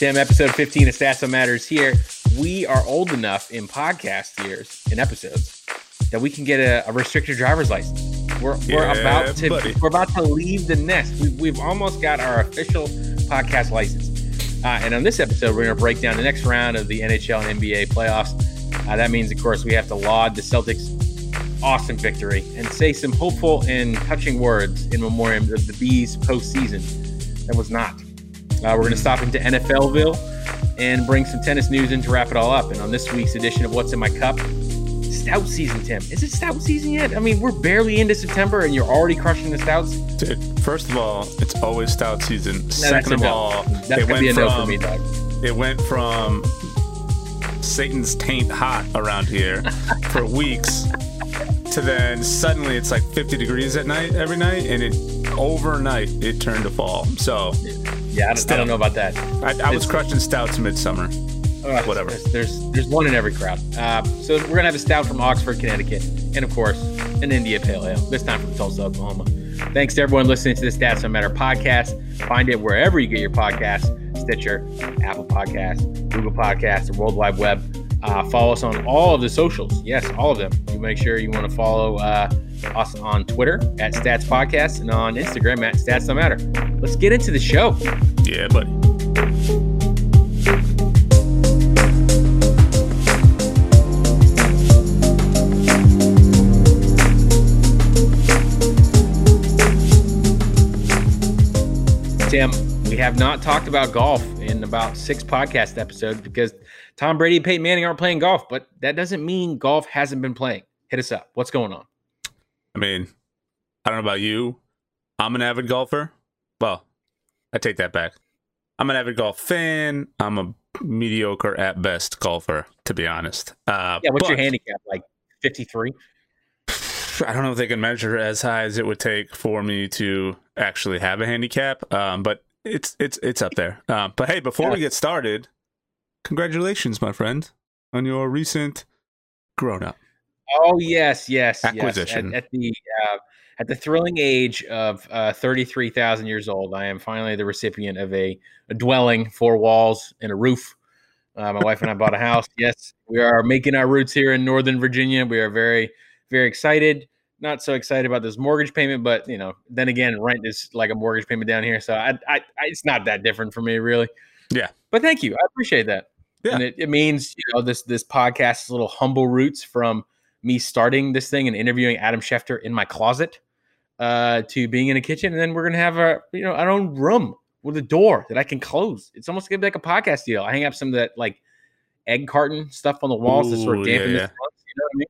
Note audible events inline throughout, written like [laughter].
Tim, episode 15 of Stats That Matters here. We are old enough in podcast years, in episodes, that we can get a, a restricted driver's license. We're, we're about to buddy. we're about to leave the nest. We've, we've almost got our official podcast license. Uh, and on this episode, we're going to break down the next round of the NHL and NBA playoffs. Uh, that means, of course, we have to laud the Celtics' awesome victory and say some hopeful and touching words in memoriam of the B's postseason. That was not. Uh, we're going to stop into NFLville and bring some tennis news in to wrap it all up. And on this week's edition of What's in My Cup, stout season, Tim. Is it stout season yet? I mean, we're barely into September and you're already crushing the stouts. Dude, first of all, it's always stout season. that's Second of no. all, That's it went be a from no for me, dog. it went from Satan's taint hot around here [laughs] for weeks to then suddenly it's like 50 degrees at night every night, and it overnight it turned to fall. So Yeah, I don't, I don't know about that. I, I was crushing stouts midsummer. Ugh, Whatever. There's, there's there's one in every crowd. Uh, so we're gonna have a stout from Oxford, Connecticut, and of course an India Pale Ale. This time from Tulsa, Oklahoma. Thanks to everyone listening to the Stats Don't Matter podcast. Find it wherever you get your podcasts: Stitcher, Apple Podcasts, Google Podcasts, the World Wide Web. Uh, follow us on all of the socials. Yes, all of them. You make sure you want to follow uh, us on Twitter at Stats Podcast and on Instagram at Stats Don't Matter. Let's get into the show. Yeah, buddy. Tim, we have not talked about golf in about six podcast episodes because Tom Brady and Peyton Manning aren't playing golf, but that doesn't mean golf hasn't been playing. Hit us up. What's going on? I mean, I don't know about you. I'm an avid golfer. Well, I take that back. I'm an avid golf fan. I'm a mediocre at best golfer, to be honest. Uh, Yeah, what's your handicap? Like 53? [sighs] I don't know if they can measure as high as it would take for me to actually have a handicap, um, but it's it's it's up there. Um, but hey, before we get started, congratulations, my friend, on your recent grown up. Oh, yes, yes. yes. Acquisition. At, at the uh, at the thrilling age of uh, 33,000 years old, I am finally the recipient of a, a dwelling, four walls, and a roof. Uh, my wife and I bought a house. Yes, we are making our roots here in Northern Virginia. We are very, very excited. Not so excited about this mortgage payment, but you know, then again, rent is like a mortgage payment down here, so I, I, I it's not that different for me, really. Yeah. But thank you, I appreciate that. Yeah. And it, it means you know this this podcast is little humble roots from me starting this thing and interviewing Adam Schefter in my closet uh, to being in a kitchen, and then we're gonna have a you know our own room with a door that I can close. It's almost gonna be like a podcast deal. I hang up some of that like egg carton stuff on the walls to sort of Ooh, yeah, dampen the yeah. You know what I mean?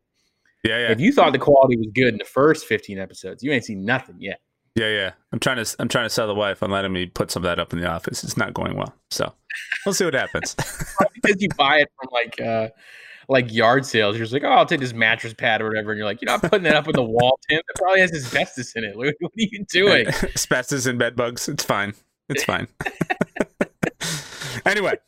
Yeah, yeah, If you thought the quality was good in the first 15 episodes, you ain't seen nothing yet. yeah, yeah. I'm trying to I'm trying to sell the wife on letting me put some of that up in the office. It's not going well, so we'll see what happens. [laughs] because you buy it from like uh like yard sales. You're just like, oh, I'll take this mattress pad or whatever, and you're like, you're not putting that up on the wall, Tim. It probably has asbestos in it. What [laughs] what are you doing? [laughs] Asbestos and bed bugs. It's fine. It's fine. anyway,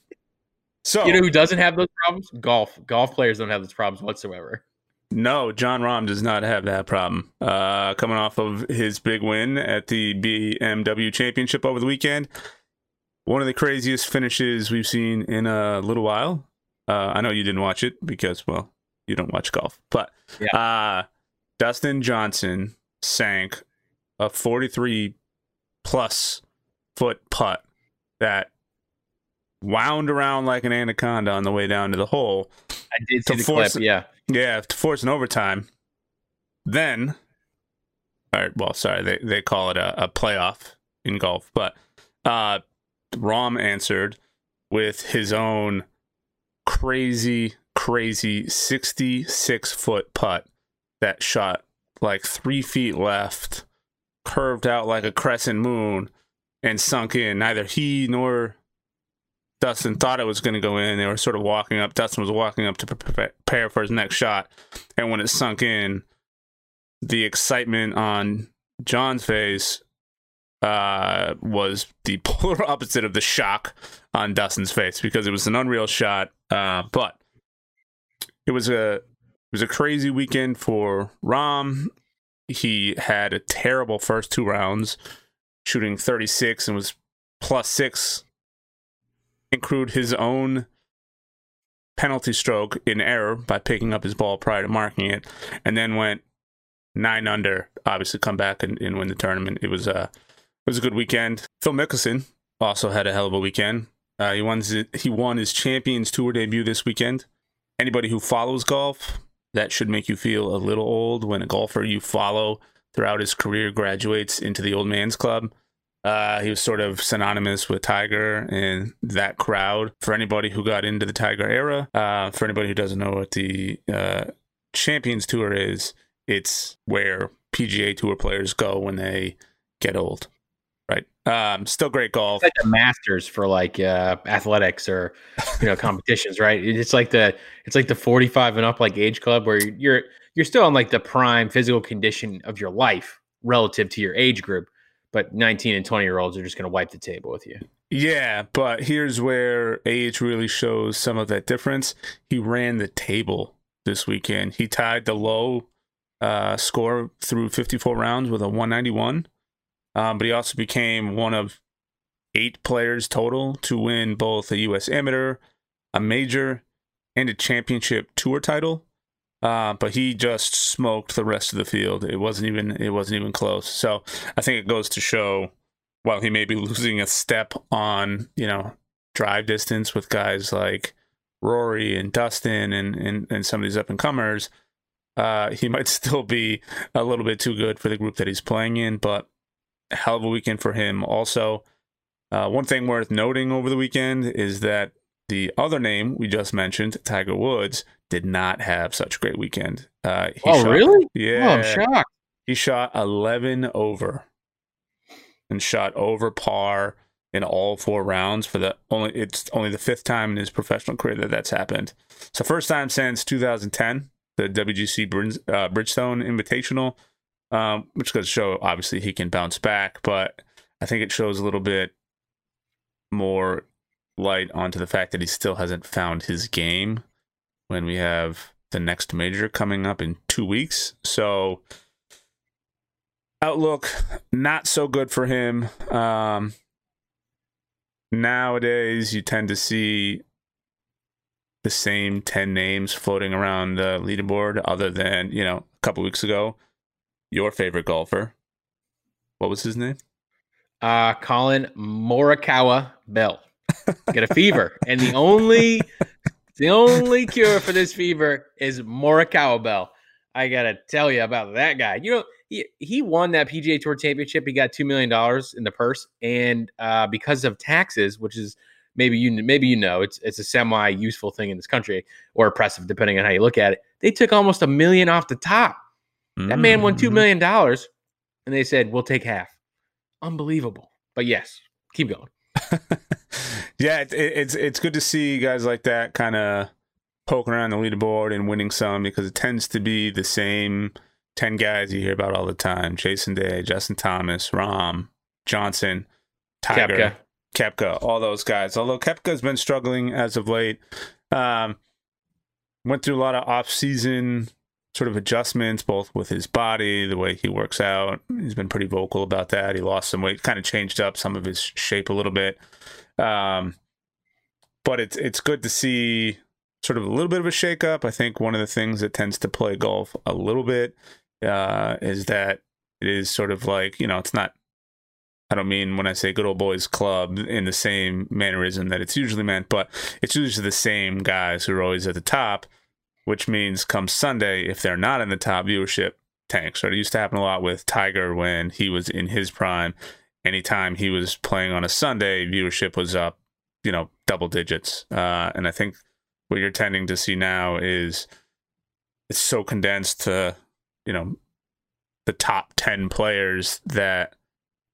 so You know who doesn't have those problems? Golf. Golf players don't have those problems whatsoever. No, Jon Rahm does not have that problem. Uh, coming off of his big win at the BMW Championship over the weekend, one of the craziest finishes we've seen in a little while. Uh, I know you didn't watch it because, well, you don't watch golf, but uh, Dustin Johnson sank a 43 plus foot putt that wound around like an anaconda on the way down to the hole. I did see To the force clip. Yeah. Yeah, to force an overtime. Then, all right, well, sorry, they, they call it a, a playoff in golf, but uh, Rahm answered with his own crazy, crazy 66 foot putt that shot like three feet left, curved out like a crescent moon, and sunk in. Neither he nor Dustin thought it was going to go in. They were sort of walking up. Dustin was walking up to prepare for his next shot. And when it sunk in, the excitement on Jon's face uh, was the [laughs] polar opposite of the shock on Dustin's face because it was an unreal shot. Uh, but it was a it was a crazy weekend for Rahm. He had a terrible first two rounds, shooting 36 and was plus six include his own penalty stroke in error by picking up his ball prior to marking it, and then went nine under. Obviously, come back and, and win the tournament. It was a it was a good weekend. Phil Mickelson also had a hell of a weekend. Uh, he won his, he won his Champions Tour debut this weekend. Anybody who follows golf, that should make you feel a little old when a golfer you follow throughout his career graduates into the old man's club. Uh, he was sort of synonymous with Tiger and that crowd. For anybody who got into the Tiger era, uh, for anybody who doesn't know what the uh, Champions Tour is, it's where PGA Tour players go when they get old. Right. Um, still great golf. It's like the Masters for like uh, athletics or you know [laughs] competitions, right? It's like the it's like the forty five and up like age club where you're you're still in like the prime physical condition of your life relative to your age group but 19 and 20 year olds are just going to wipe the table with you. Yeah, but here's where age really shows some of that difference. He ran the table this weekend. He tied the low uh, score through 54 rounds with a 191, um, but he also became one of eight players total to win both a U.S. amateur, a major, and a championship tour title. Uh, but he just smoked the rest of the field. It wasn't even it wasn't even close. So I think it goes to show, while he may be [laughs] losing a step on you know drive distance with guys like Rory and Dustin and and, and some of these up and comers, uh, he might [laughs] still be a little bit too good for the group that he's playing in. But hell of a weekend for him. Also, uh, one thing worth noting over the weekend is that the other name we just mentioned, Tiger Woods, did not have such a great weekend. Uh, oh, shot, really? Yeah. Oh, I'm shocked. He shot 11 over and shot over par in all four rounds for the only it's only the fifth time in his professional career that that's happened. So first time since 2010, the WGC uh, Bridgestone Invitational, um, which goes to show obviously he can bounce back, but I think it shows a little bit more light onto the fact that he still hasn't found his game when we have the next major coming up in two weeks. So outlook not so good for him. Um, nowadays, you tend to see the same 10 names floating around the leaderboard, other than, you know, a couple weeks ago, your favorite golfer. What was his name? Uh, Collin Morikawa Bell. Get a fever. and the only the only cure for this fever is Morikawa Bell. I gotta tell you about that guy. You know, he he won that PGA Tour championship. He got two million dollars in the purse, and uh, because of taxes, which is maybe you maybe you know it's it's a semi useful thing in this country or oppressive depending on how you look at it. They took almost a million off the top. That mm-hmm. man won two mm-hmm. million dollars, and they said we'll take half. Unbelievable. But yes, keep going. [laughs] yeah, it, it's it's good to see guys like that kind of poking around the leaderboard and winning some because it tends to be the same ten guys you hear about all the time: Jason Day, Justin Thomas, Rahm, Johnson, Tiger, Kepka, Koepka all those guys. Although Koepka's been struggling as of late. Um, went through a lot of off-season sort of adjustments, both with his body, the way he works out. He's been pretty vocal about that. He lost some weight, kind of changed up some of his shape a little bit. Um, but it's it's good to see sort of a little bit of a shakeup. I think one of the things that tends to play golf a little bit uh, is that it is sort of like you know it's not. I don't mean when I say good old boys club in the same mannerism that it's usually meant, but it's usually the same guys who are always at the top which means come Sunday, if they're not in the top viewership tanks, right? It used to happen a lot with Tiger when he was in his prime. Anytime he was playing on a Sunday, viewership was up, you know, double digits. Uh, and I think what you're tending to see now is it's so condensed to, you know, the top 10 players that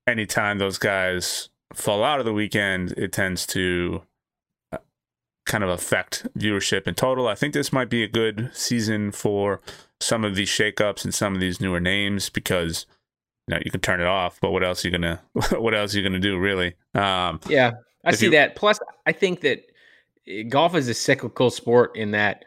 anytime those guys fall out of the weekend, it tends to kind of affect viewership in total. I think this might be a good season for some of these shakeups and some of these newer names because you know you can turn it off, but what else are you gonna [laughs] what else are you gonna do really? Um, yeah, I see you, that. Plus, I think that eh, golf is a cyclical sport in that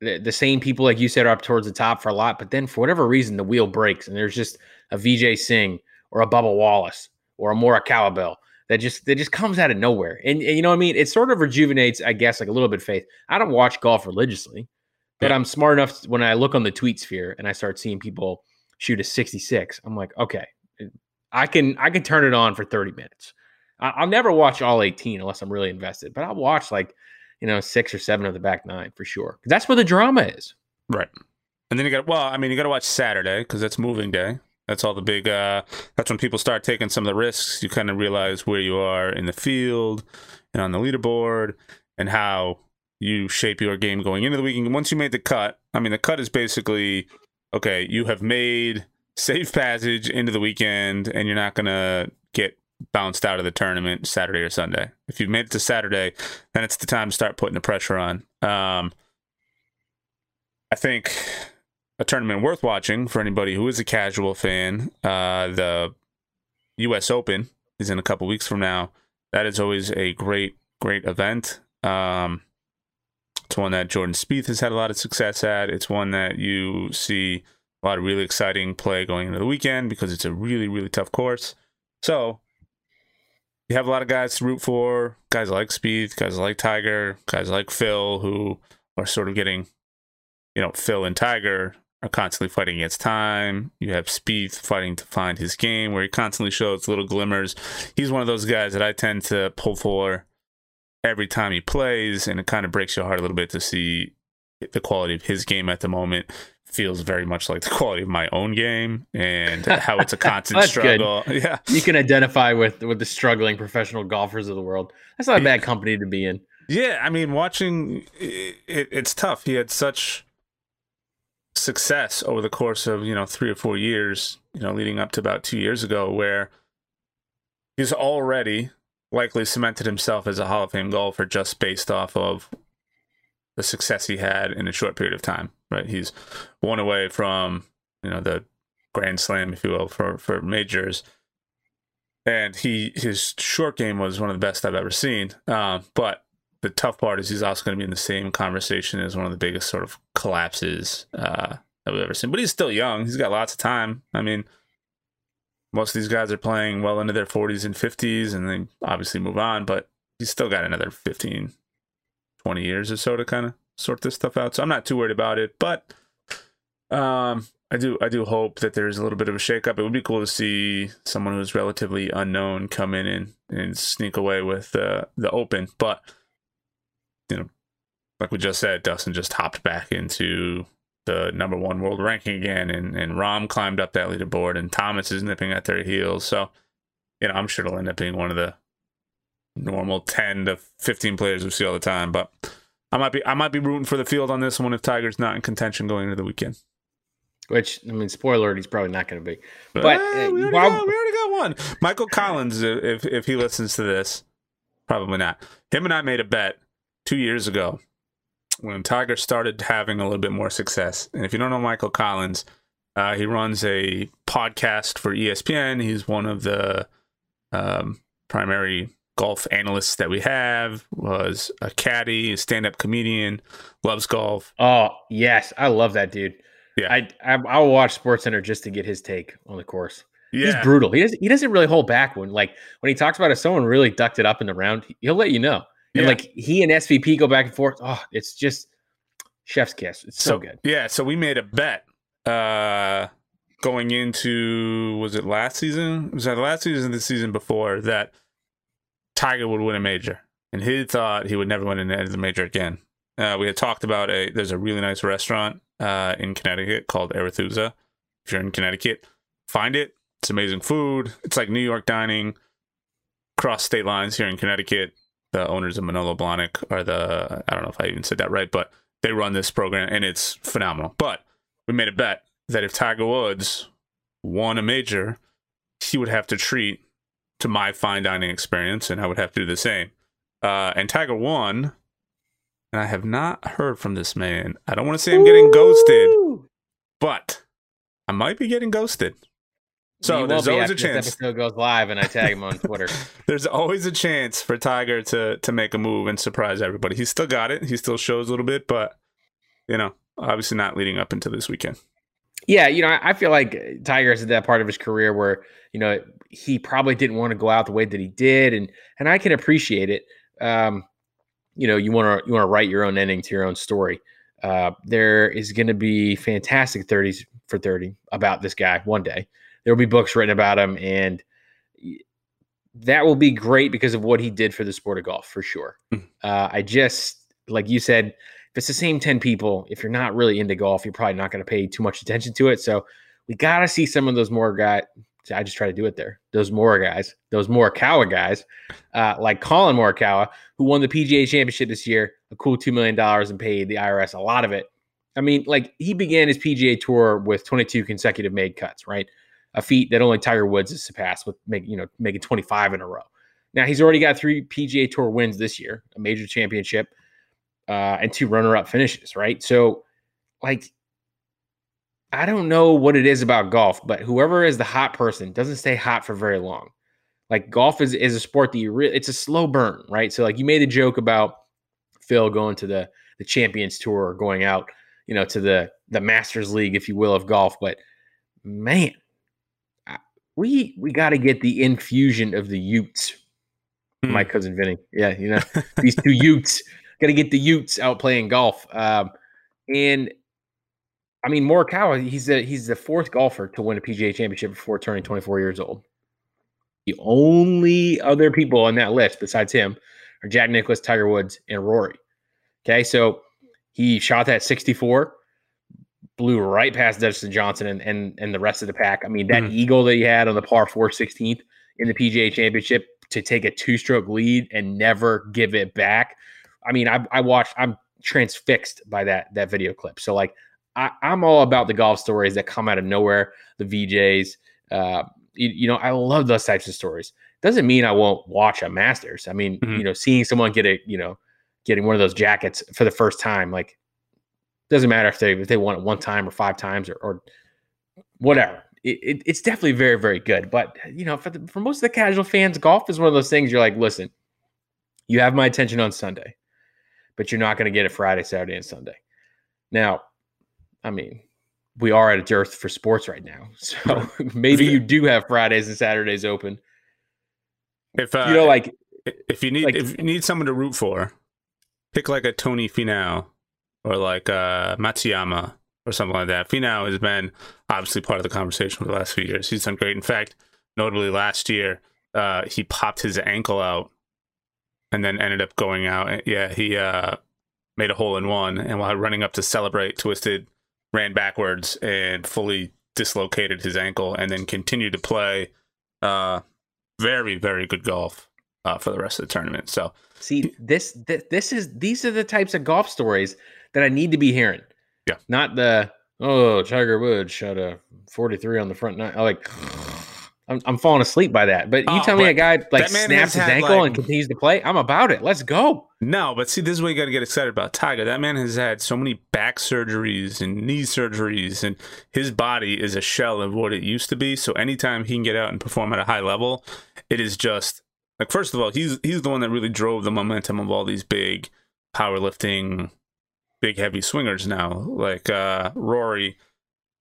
the, the same people, like you said, are up towards the top for a lot, but then for whatever reason, the wheel breaks and there's just a Vijay Singh or a Bubba Wallace or a Morikawa Bell that just that just comes out of nowhere. And, and, you know what I mean? It sort of rejuvenates, I guess, like a little bit of faith. I don't watch golf religiously, but yeah. I'm smart enough to, when I look on the tweet sphere and I start seeing people shoot a 66. I'm like, okay, eh, I can I can turn it on for 30 minutes. I, will never watch all 18 unless I'm really invested, but I'll watch like you know six or seven of the back nine for sure. That's where the drama is. Right. And then you got well, I mean, you got to watch Saturday because that's moving day. That's all the big. uh That's when people start taking some of the risks. You kind of realize where you are in the field and on the leaderboard, and how you shape your game going into the weekend. Once you made the cut, I mean, the cut is basically okay. You have made [laughs] safe passage into the weekend, and you're not gonna get bounced out of the tournament Saturday or Sunday. If you've made it to Saturday, then it's the time to start putting the pressure on. Um, I think a tournament worth watching for anybody who is a casual fan. Uh, the U.S. Open is in a couple weeks from now. That is always a great, great event. Um, it's one that Jordan Spieth has had a lot of success at. It's one that you see a lot of really exciting play going into the weekend because it's a really, really tough course. So you have a lot of guys to root for, guys like Spieth, guys like Tiger, guys like Phil, who are sort of getting, you know, Phil and Tiger are constantly fighting against time. You have Spieth fighting to find his game, where he constantly shows little glimmers. He's one of those guys that I tend to pull for every time he plays, and it kind of breaks your heart a little bit to see the quality of his game at the moment feels very much like the quality of my own game and [laughs] how it's a constant struggle. Good. [laughs] Yeah. You can identify with with the struggling professional golfers of the world. That's not a bad company to be in. Yeah, I mean watching it, it, it's tough. He had such success over the course of, you know, 3 or 4 years, you know, leading up to about 2 years ago where he's already likely cemented himself as a Hall of Fame golfer just based off of the success he had in a short period of time right? He's one away from you know the Grand Slam, if you will, for for majors. And he his short game was one of the best I've ever seen. Uh, but the tough part is he's also going to be in the same conversation as one of the biggest sort of collapses uh, that we've ever seen. But he's still young. He's got lots of time. I mean, most of these guys are playing well into their 40s and 50s, and then obviously move on. But he's still got another 15, 20 years or so to kind of sort this stuff out. So I'm not too worried about it, but um, I do I do hope that there's a little bit of a shakeup. It would be cool to see someone who's relatively unknown come in and, and sneak away with uh, the Open, but like we just said, Dustin just hopped back into the number one world ranking again, and and Rahm climbed up that leaderboard, and Thomas is nipping at their heels. So, you know, I'm sure it'll end up being one of the normal 10 to 15 players we see all the time, but I might be I might be rooting for the field on this one if Tiger's not in contention going into the weekend. Which I mean, spoiler, alert, he's probably not going to be. But, but uh, we, already got, we, already got, one. Michael Collins, if if he listens to this, probably not. Him and I made a bet two years ago when Tiger started having a little bit more success. And if you don't know Michael Collins, uh, he runs a podcast for ESPN. He's one of the um, primary golf analysts that we have was a caddy, a stand-up comedian, loves golf. Oh yes, I love that dude. Yeah, I, I I'll watch SportsCenter just to get his take on the course. Yeah. He's brutal. He doesn't he doesn't really hold back when like when he talks about if someone really ducked it up in the round, he'll let you know. And yeah. like he and SVP go back and forth. Oh, it's just chef's kiss. It's so, so good. Yeah, so we made a bet uh going into was it last season? Was that last season the season before that Tiger would win a major, and he thought he would never win another major again. Uh, we had talked about a there's a really nice restaurant uh, in Connecticut called Arethusa. If you're in Connecticut, find it. It's amazing food. It's like New York dining, cross state lines here in Connecticut. The owners of Manolo Blahnik are the I don't know if I even said that right, but they run this program and it's phenomenal. But we made a bet that if Tiger Woods won a major, he would have to treat to my fine dining experience, and I would have to do the same. Uh, and Tiger won, and I have not heard from this man. I don't want to say I'm getting Ooh. ghosted, but I might be getting ghosted. So there's always a chance. This episode goes live, and I tag him on [laughs] Twitter. there's always a chance for Tiger to to make a move and surprise everybody. He's still got it. He still shows a little bit, but you know, obviously not leading up into this weekend. Yeah, you know, I, feel like Tiger is at that part of his career where you know he probably didn't want to go out the way that he did, and and I can appreciate it. Um, you know, you want to you want to write your own ending to your own story. Uh, there is going to be fantastic 30s for 30 about this guy one day. There will be books written about him, and that will be great because of what he did for the sport of golf for sure. Mm. Uh, I just, like you said, if it's the same 10 people, if you're not really into golf, you're probably not going to pay too much attention to it. So we got to see some of those more guys. I just try to do it there. Those more guys, those more Morikawa guys, uh, like Collin Morikawa, who won the PGA Championship this year, a cool two million dollars and paid the IRS a lot of it. I mean, like he began his PGA tour with 22 consecutive made cuts, right? A feat that only Tiger Woods has surpassed with make you know making 25 in a row. Now he's already got three PGA Tour wins this year, a major championship, uh, and two runner-up finishes, right? So, like, I don't know what it is about golf, but whoever is the hot person doesn't stay hot for very long. Like golf is is a sport that you really it's a slow burn, right? So like you made a joke about Phil going to the the Champions Tour or going out, you know, to the the Masters League, if you will, of golf. But man, we we got to get the infusion of the Utes. Mm. My cousin Vinny, yeah, you know [laughs] these two Utes. Got to get the Utes out playing golf. Um, and I mean, Morikawa, he's a he's the fourth golfer to win a PGA Championship before turning 24 years old. The only other people on that list besides him are Jack Nicklaus, Tiger Woods, and Rory. Okay, so he shot that 64, blew right past Dustin Johnson and and, and the rest of the pack. I mean, that mm. eagle that he had on the par 4 16th in the PGA Championship to take a two stroke lead and never give it back. I mean, I, I watched, I'm transfixed by that that video clip. So like, I, am all about the golf stories that come out of nowhere. The VJs, uh, you, you, know, I love those types of stories. Doesn't mean I won't watch a Masters. I mean, mm-hmm. you know, seeing someone get a, you know, getting one of those jackets for the first time, like doesn't matter if they if they won it one time or five times or, or whatever. It, it, it's definitely very very good. But you know, for the, for most of the casual fans, golf is one of those things. You're like, listen, you have my attention on Sunday, but you're not going to get it Friday, Saturday, and Sunday. Now, I mean, we are at a dearth for sports right now, [laughs] so [laughs] maybe you do have Fridays and Saturdays open. If uh, you know, like if you need like, if you need someone to root for, pick like a Tony Finau or like uh, Matsuyama or something like that. Finau has been obviously part of the conversation for the last few years. He's done great. In fact, notably last year, uh, he popped his ankle out and then ended up going out. Yeah, he uh, made a hole in one, and while running up to celebrate, twisted, ran backwards, and fully dislocated his ankle, and then continued to play uh, very, very good golf uh, for the rest of the tournament. So, see, this, this this is these are the types of golf stories that I need to be hearing. Yeah. Not the oh Tiger Woods shot a 43 on the front nine. Like [sighs] I'm, I'm falling asleep by that. But you oh, tell me a guy like snaps his ankle like, and continues to play, I'm about it. Let's go. No, but see, this is what you got to get excited about. Tiger, that man has had so many back surgeries and knee surgeries, and his body is a shell of what it used to be. So anytime he can get out and perform at a high level, it is just like first of all, he's he's the one that really drove the momentum of all these big powerlifting big heavy swingers now. Like uh, Rory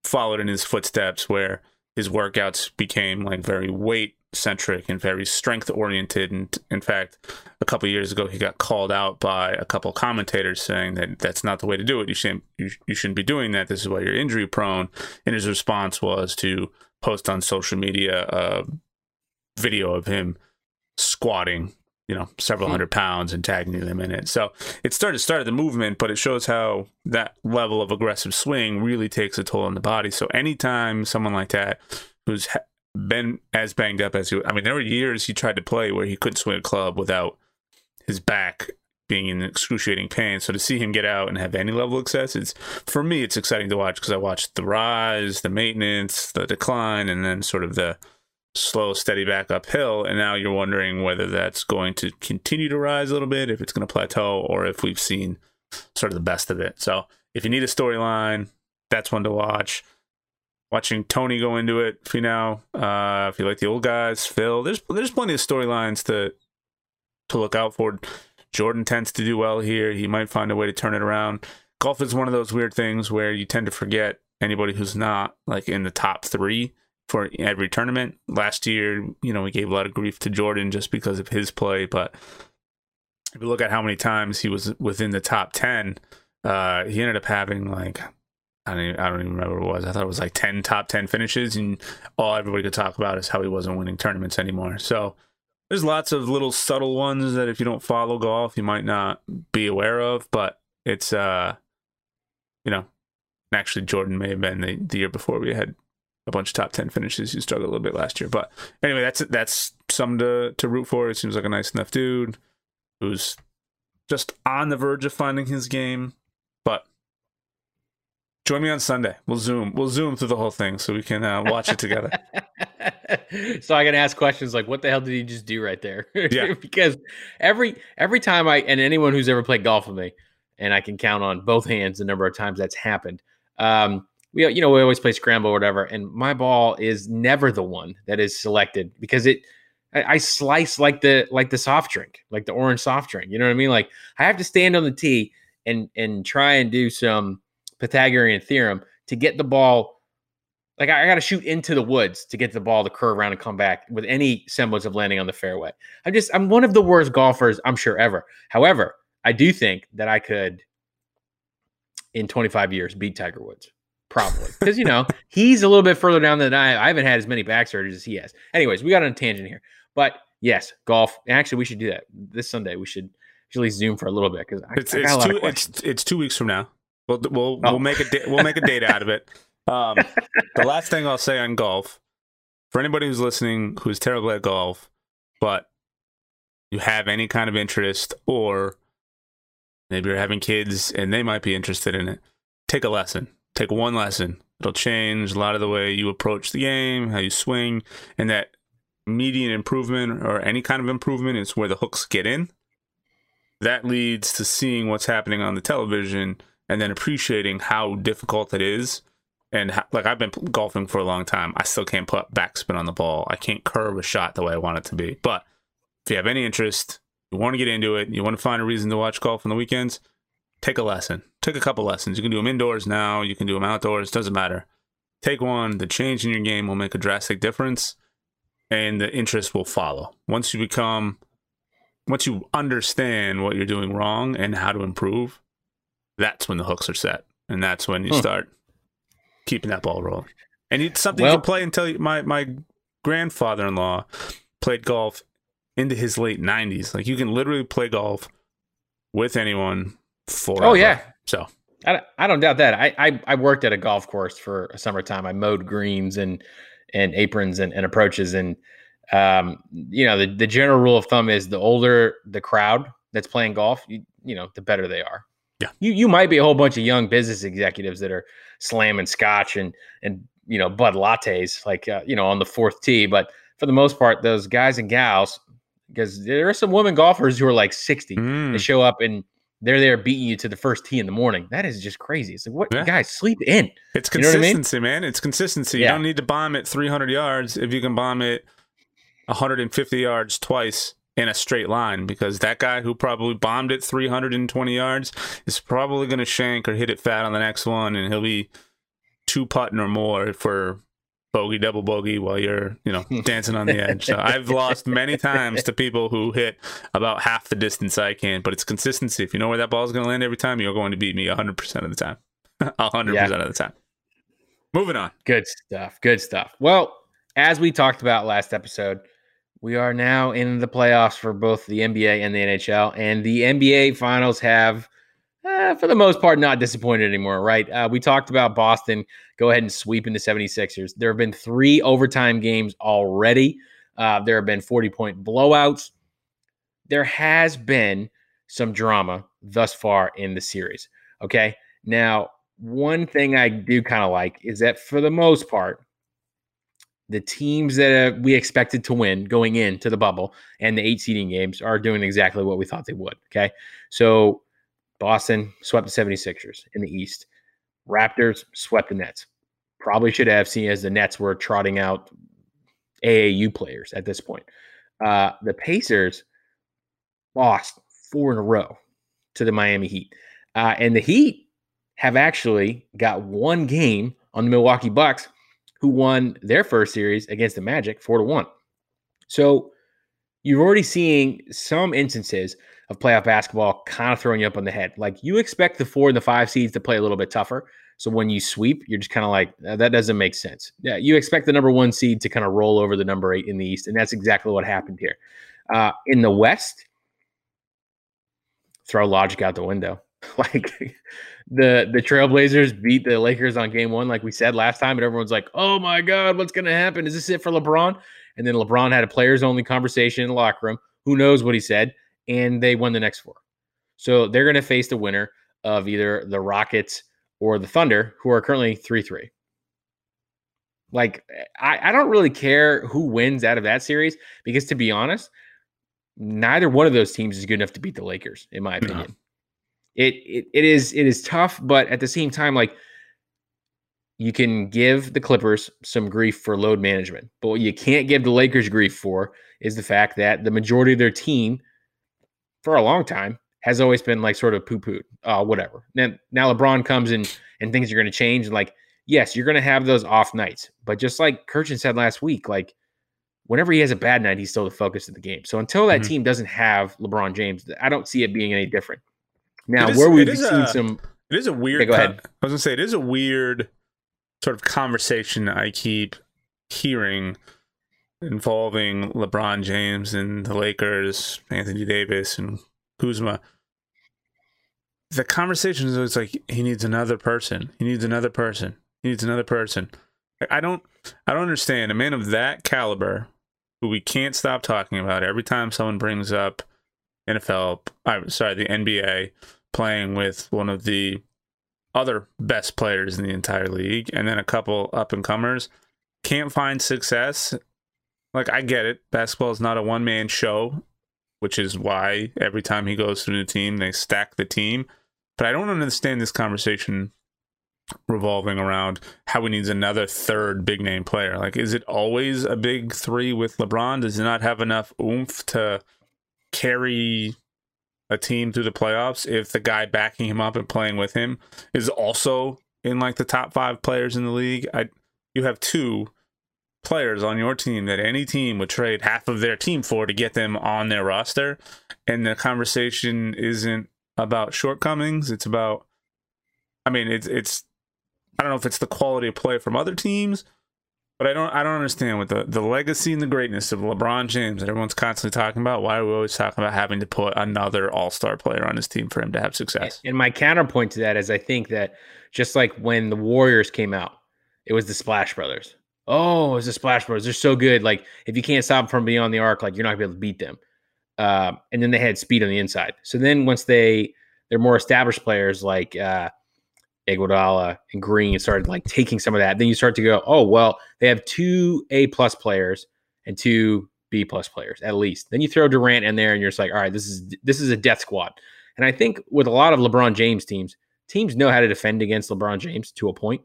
followed in his footsteps where his workouts became like very weight centric and very strength oriented and in fact a couple years ago he got called out by a couple commentators saying that that's not the way to do it. You shouldn't you, you shouldn't be doing that. This is why you're injury prone and his response was to post on social media a video of him squatting you know several hmm. hundred pounds and tagging them in it. So it started started the movement, but it shows how that level of aggressive swing really takes a toll on the body. So anytime someone like that who's been as banged up as you, I mean, there were years he tried to play where he couldn't swing a club without his back being in excruciating pain. So to see him get out and have any level of success, it's for me, it's exciting to watch because I watched the rise, the maintenance, the decline, and then sort of the slow, steady back uphill. And now you're wondering whether that's going to continue to rise a little bit, if it's going to plateau, or if we've seen sort of the best of it. So if you need a storyline, that's one to watch. Watching Tony go into it, you know, uh, if you like the old guys, Phil, there's there's plenty of storylines to to look out for. Jordan tends to do well here. He might find a way to turn it around. Golf is one of those weird things where you tend to forget anybody who's not like in the top three for every tournament. Last year, you know, we gave a lot of grief to Jordan just because of his play, but if you look at how many times he was within the top 10, uh, he ended up having like, I don't, even, I don't even remember what it was. I thought it was like 10 top 10 finishes, and all everybody could talk about is how he wasn't winning tournaments anymore. So there's lots of little subtle ones that if you don't follow golf, you might not be aware of, but it's, uh, you know, actually Jordan may have been the, the year before we had a bunch of top 10 finishes. You struggled a little bit last year, but anyway, that's, that's something to, to root for. It seems like a nice enough dude who's just on the verge of finding his game. But join me on Sunday. We'll zoom. We'll zoom through the whole thing so we can uh, watch it together. [laughs] so I can ask questions like, "What the hell did he just do right there?" [laughs] Yeah. because every every time I and anyone who's ever played golf with me, and I can count on both hands the number of times that's happened. Um, we you know we always play scramble or whatever, and my ball is never the one that is selected because it I, I, slice like the like the soft drink, like the orange soft drink. You know what I mean? Like I have to stand on the tee and and try and do some Pythagorean theorem to get the ball. Like I, I got to shoot into the woods to get the ball to curve around and come back with any semblance of landing on the fairway. I'm just I'm one of the worst golfers I'm sure ever. However, I do think that I could in 25 years beat Tiger Woods probably because you know [laughs] he's a little bit further down than I. I haven't had as many back surgeries as he has. Anyways, we got on a tangent here. But yes, golf. Actually, we should do that this Sunday. We should actually zoom for a little bit because it's, it's two it's, it's two weeks from now. We'll we'll oh. we'll make a da- we'll make a date out of it. [laughs] Um, the last thing I'll say on golf for anybody who's listening who's terrible at golf, but you have any kind of interest, or maybe you're having kids and they might be interested in it, take a lesson. Take one lesson. It'll change a lot of the way you approach the game, how you swing, and that median improvement or any kind of improvement is where the hooks get in. That leads to seeing what's happening on the television and then appreciating how difficult it is. And how, like I've been golfing for a long time, I still can't put backspin on the ball. I can't curve a shot the way I want it to be. But if you have any interest, you want to get into it, you want to find a reason to watch golf on the weekends, take a lesson. Take a couple lessons. You can do them indoors now, you can do them outdoors, doesn't matter. Take one, the change in your game will make a drastic difference and the interest will follow. Once you become, once you understand what you're doing wrong and how to improve, that's when the hooks are set, and that's when you huh. start keeping that ball rolling. And it's something well, you can play until you, my my grandfather-in-law played golf into his late 90s. Like you can literally play golf with anyone for. Oh yeah. So I, I don't doubt that. I, I, I worked at a golf course for a summertime. I mowed greens and and aprons and, and approaches. And um, you know, the, the general rule of thumb is the older the crowd that's playing golf, you, you know, the better they are. Yeah. You you might be a whole bunch of young business executives that are slamming scotch and and you know bud lattes like uh, you know on the fourth tee, but for the most part, those guys and gals, because there are some women golfers who are like sixty, mm. they show up and they're there beating you to the first tee in the morning. That is just crazy. It's like, what yeah. guys sleep in? It's consistency, I mean? man. It's consistency. Yeah. You don't need to bomb it 300 yards if you can bomb it 150 yards twice in a straight line because that guy who probably bombed it 320 yards is probably going to shank or hit it fat on the next one and he'll be two putting or more for bogey, double bogey while you're, you know, [laughs] dancing on the edge. So I've lost many times to people who hit about half the distance I can, but it's consistency. If you know where that ball is going to land every time, you're going to beat me 100% of the time. [laughs] 100% yeah. of the time. Moving on. Good stuff. Good stuff. Well, as we talked about last episode, we are now in the playoffs for both the NBA and the NHL, and the NBA finals have uh, for the most part, not disappointed anymore, right? Uh, we talked about Boston go ahead and sweeping the 76ers. There have been three overtime games already. Uh, there have been 40 point blowouts. There has been some drama thus far in the series. Okay. Now, one thing I do kind of like is that for the most part, the teams that uh, we expected to win going into the bubble and the eight seeding games are doing exactly what we thought they would. Okay. So Boston swept the 76ers in the East. Raptors swept the Nets. Probably should have seen as the Nets were trotting out AAU players at this point. Uh, the Pacers lost four in a row to the Miami Heat. Uh, and the Heat have actually got one game on the Milwaukee Bucks, who won their first series against the Magic four to one. So you're already seeing some instances of playoff basketball kind of throwing you up on the head. Like you expect the four and the five seeds to play a little bit tougher. So when you sweep, you're just kind of like, that doesn't make sense. Yeah, you expect the number one seed to kind of roll over the number eight in the East. And that's exactly what happened here. Uh, in the West, throw logic out the window. [laughs] like the the Trailblazers beat the Lakers on game one, like we said last time, and everyone's like, "Oh my God, what's going to happen? Is this it for LeBron?" And then LeBron had a players only conversation in the locker room. Who knows what he said? And they won the next four. So they're going to face the winner of either the Rockets or the Thunder, who are currently three three. Like I, I don't really care who wins out of that series because to be honest, neither one of those teams is good enough to beat the Lakers, in my opinion. No. It, it it is it is tough, but at the same time, like you can give the Clippers some grief for load management, but what you can't give the Lakers grief for is the fact that the majority of their team, for a long time, has always been like sort of poo pooed, uh, whatever. Now, now LeBron comes in and things are going to change. And like, yes, you're going to have those off nights, but just like Kirchin said last week, like whenever he has a bad night, he's still the focus of the game. So until that mm-hmm. team doesn't have LeBron James, I don't see it being any different. Now, is, where we've seen a, some, it is a weird. go ahead. I was gonna say it is a weird sort of conversation I keep hearing involving LeBron James and the Lakers, Anthony Davis and Kuzma. The conversation is always like he needs another person. He needs another person. He needs another person. I don't I don't understand a man of that caliber who we can't stop talking about every time someone brings up NFL, I'm sorry, the NBA playing with one of the other best players in the entire league and then a couple up and comers can't find success like i get it basketball is not a one man show which is why every time he goes to a new team they stack the team. But i don't understand this conversation revolving around how he needs another third big name player. Like is it always a big three with lebron? Does he not have enough oomph to carry a team through the playoffs if the guy backing him up and playing with him is also in like the top five players in the league. I you have two players on your team that any team would trade half of their team for to get them on their roster. And the conversation isn't about shortcomings. It's about I mean it's it's I don't know if it's the quality of play from other teams but I don't I don't understand with the, the legacy and the greatness of LeBron James that everyone's constantly talking about. Why are we always talking about having to put another all star player on his team for him to have success? And my counterpoint to that is I think that just like when the Warriors came out, it was the Splash Brothers. Oh, it's the Splash Bros. They're so good. Like if you can't stop them from beyond the arc, like you're not gonna be able to beat them. Uh, and then they had speed on the inside. So then once they they're more established players like uh, Iguodala and Green started like taking some of that. Then you start to go, oh well, they have two A plus players and two B plus players at least. Then you throw Durant in there, and you're just like, all right, this is this is a death squad. And I think with a lot of LeBron James teams, teams know how to defend against LeBron James to a point,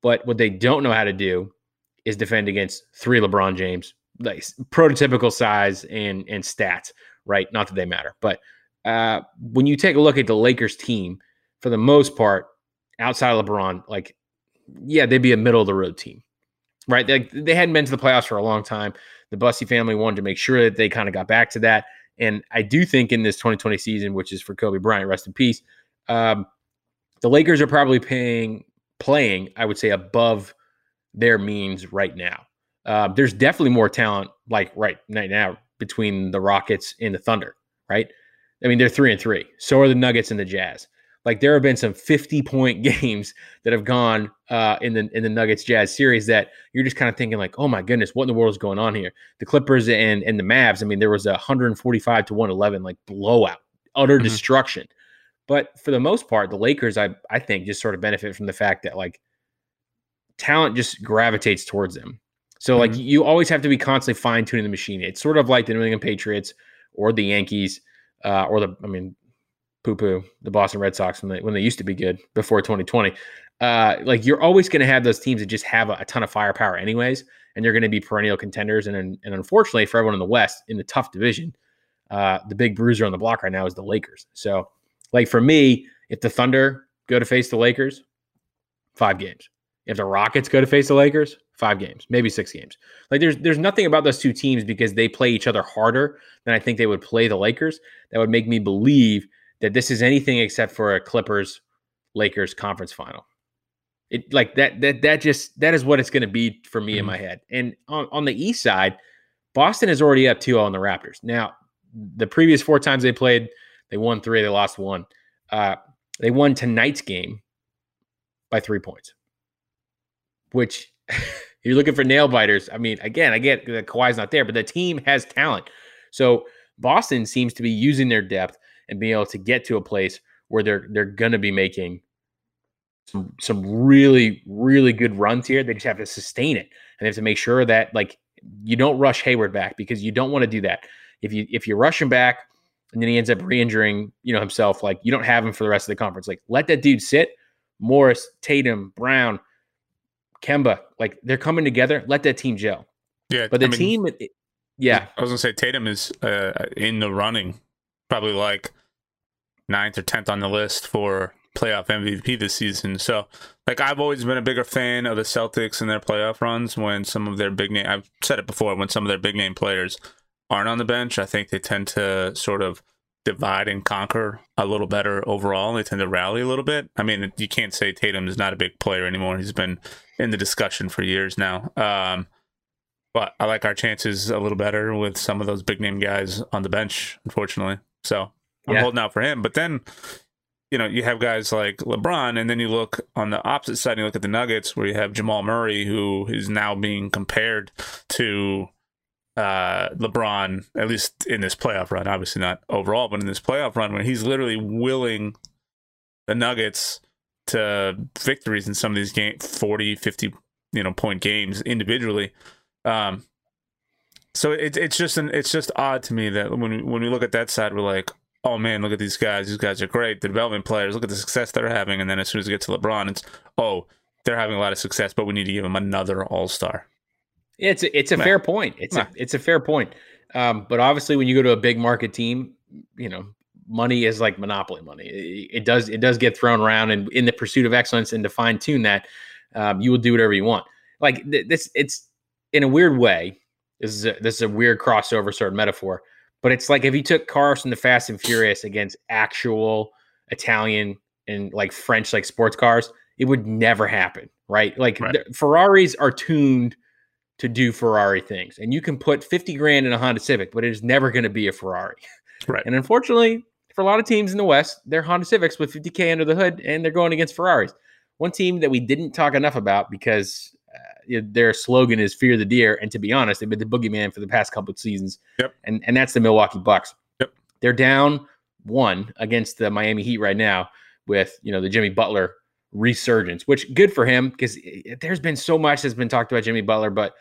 but what they don't know how to do is defend against three LeBron James, like prototypical size and and stats. Right? Not that they matter, but uh, when you take a look at the Lakers team, for the most part, outside of LeBron, like, yeah, they'd be a middle of the road team, right? They, they hadn't been to the playoffs for a long time. The Bussy family wanted to make sure that they kind of got back to that. And I do think in this 2020 season, which is for Kobe Bryant, rest in peace, um, the Lakers are probably paying, playing, I would say, above their means right now. Uh, there's definitely more talent, like right, right now, between the Rockets and the Thunder, right? I mean, they're three and three. So are the Nuggets and the Jazz. Like there have been some 50 point [laughs] games that have gone uh, in the in the Nuggets Jazz series that you're just kind of thinking like, oh my goodness, what in the world is going on here? The Clippers and and the Mavs. I mean, there was a 145 to 111 like blowout, utter mm-hmm. destruction. But for the most part, the Lakers, I I think, just sort of benefit from the fact that like talent just gravitates towards them. So like mm-hmm. you always have to be constantly fine tuning the machine. It's sort of like the New England Patriots or the Yankees uh, or the I mean poo poo the Boston Red Sox when they when they used to be good before 2020. Uh, like you're always going to have those teams that just have a, a ton of firepower, anyways, and they're going to be perennial contenders. And and unfortunately for everyone in the West in the tough division, uh, the big bruiser on the block right now is the Lakers. So, like for me, if the Thunder go to face the Lakers, five games. If the Rockets go to face the Lakers, five games, maybe six games. Like there's there's nothing about those two teams because they play each other harder than I think they would play the Lakers that would make me believe that this is anything except for a Clippers Lakers conference final. It like that that that just that is what it's going to be for me mm-hmm. in my head. And on, on the east side, Boston is already up 2 on the Raptors. Now, the previous four times they played, they won 3, they lost 1. Uh, they won tonight's game by 3 points. Which [laughs] you're looking for nail biters. I mean, again, I get that Kawhi's not there, but the team has talent. So Boston seems to be using their depth and being able to get to a place where they're they're gonna be making some some really really good runs here. They just have to sustain it, and they have to make sure that like you don't rush Hayward back because you don't want to do that. If you if you rush him back and then he ends up re-injuring you know himself, like you don't have him for the rest of the conference. Like let that dude sit. Morris, Tatum, Brown, Kemba, like they're coming together. Let that team gel. Yeah, but the I mean, team, yeah, I was gonna say Tatum is uh, in the running, probably like ninth or tenth on the list for playoff MVP this season. So, like, I've always been a bigger fan of the Celtics and their playoff runs when some of their big name, I've said it before, when some of their big name players aren't on the bench. I think they tend to sort of divide and conquer a little better overall. They tend to rally a little bit. I mean, you can't say Tatum is not a big player anymore. He's been in the discussion for years now. Um, but I like our chances a little better with some of those big name guys on the bench, unfortunately. So I'm yeah. holding out for him. But then you know, you have guys like LeBron, and then you look on the opposite side, and you look at the Nuggets, where you have Jamal Murray, who is now being compared to uh, LeBron, at least in this playoff run. Obviously, not overall, but in this playoff run, when he's literally willing the Nuggets to victories in some of these games 40, 50, you know, point games individually. Um, so it, it's just an, it's just odd to me that when we, when we look at that side, we're like, oh man, look at these guys. These guys are great. The development players, look at the success they're having. And then as soon as we get to LeBron, it's, oh, they're having a lot of success, but we need to give them another all star. It's a, it's a fair point. It's a it's a fair point. Um, but obviously, when you go to a big market team, you know, money is like monopoly money. It, it does it does get thrown around, and in the pursuit of excellence and to fine tune that, um, you will do whatever you want. Like th- this, it's in a weird way. This is a, this is a weird crossover sort of metaphor. But it's like if you took cars from the Fast and Furious against actual Italian and like French like sports cars, it would never happen, right? Like right. Ferraris are tuned to do Ferrari things, and you can put fifty grand in a Honda Civic, but it is never going to be a Ferrari. [laughs] Right. And unfortunately, for a lot of teams in the West, they're Honda Civics with 50k under the hood, and they're going against Ferraris. One team that we didn't talk enough about because uh, their slogan is "Fear the Deer," and to be honest, they've been the boogeyman for the past couple of seasons. Yep. And and that's the Milwaukee Bucks. Yep. They're down one against the Miami Heat right now with you know the Jimmy Butler resurgence, which good for him because there's been so much that's been talked about Jimmy Butler, but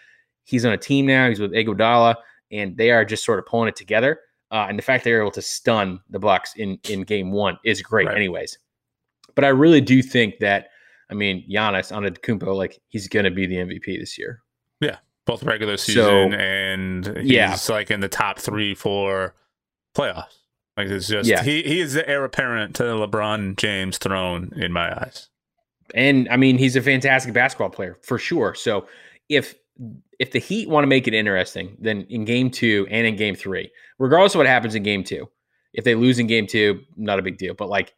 he's on a team now. He's with Iguodala, and they are just sort of pulling it together. Uh, and the fact they're able to stun the Bucks in in Game One is great, right. anyways. But I really do think that I mean, Giannis Antetokounmpo, like he's going to be the MVP this year. Yeah, both regular season so, and he's yeah. like in the top three for playoffs. Like it's just yeah. he he is the heir apparent to the LeBron James throne in my eyes. And I mean, he's a fantastic basketball player for sure. So if if the Heat want to make it interesting, then in game two and in game three, regardless of what happens in game two, if they lose in game two, not a big deal. But like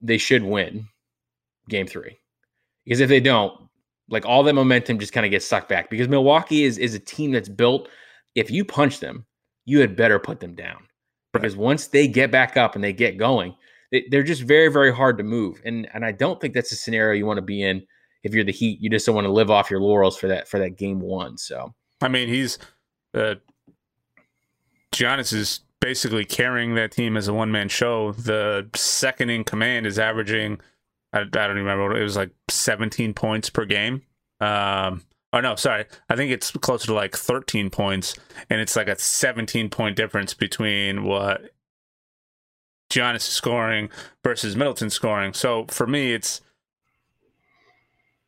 they should win game three. Because if they don't, like all that momentum just kind of gets sucked back. Because Milwaukee is is a team that's built. If you punch them, you had better put them down. Because once they get back up and they get going, they're just very very hard to move. And and I don't think that's a scenario you want to be in if you're the Heat. You just don't want to live off your laurels for that for that game one. So I mean, he's uh, Giannis is basically carrying that team as a one man show. The second in command is averaging I, I don't remember. what It was like 17 points per game. Um, oh no, sorry. I think it's closer to like 13 points, and it's like a 17 point difference between what Giannis scoring versus Middleton scoring. So for me, it's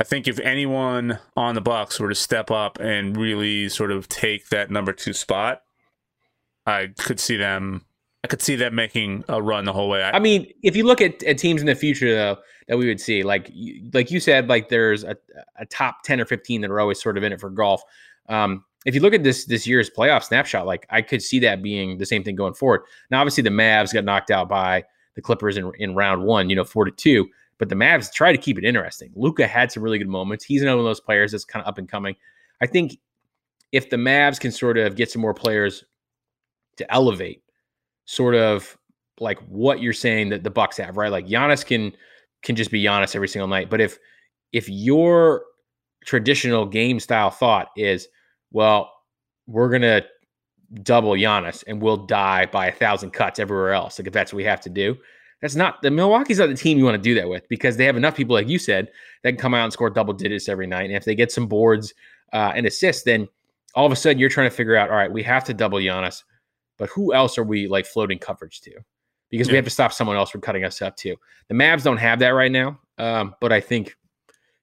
I think if anyone on the Bucks were to step up and really sort of take that number two spot, I could see them. I could see them making a run the whole way. I, I mean, if you look at, at teams in the future, though, that we would see. Like like you said, like there's a, a top ten or fifteen that are always sort of in it for golf. Um, if you look at this this year's playoff snapshot, like I could see that being the same thing going forward. Now, obviously, the Mavs got knocked out by the Clippers in, in round one, you know, four to two. But the Mavs try to keep it interesting. Luka had some really good moments. He's another one of those players that's kind of up and coming. I think if the Mavs can sort of get some more players to elevate, sort of like what you're saying that the Bucks have, right? Like Giannis can can just be Giannis every single night. But if if your traditional game style thought is, well, we're gonna double Giannis and we'll die by a thousand cuts everywhere else, like if that's what we have to do. That's not the Milwaukee's not the team you want to do that with because they have enough people, like you said, that can come out and score double digits every night. And if they get some boards uh, and assists, then all of a sudden you're trying to figure out, all right, we have to double Giannis, but who else are we like floating coverage to? Because yeah. we have to stop someone else from cutting us up too. The Mavs don't have that right now, um, but I think,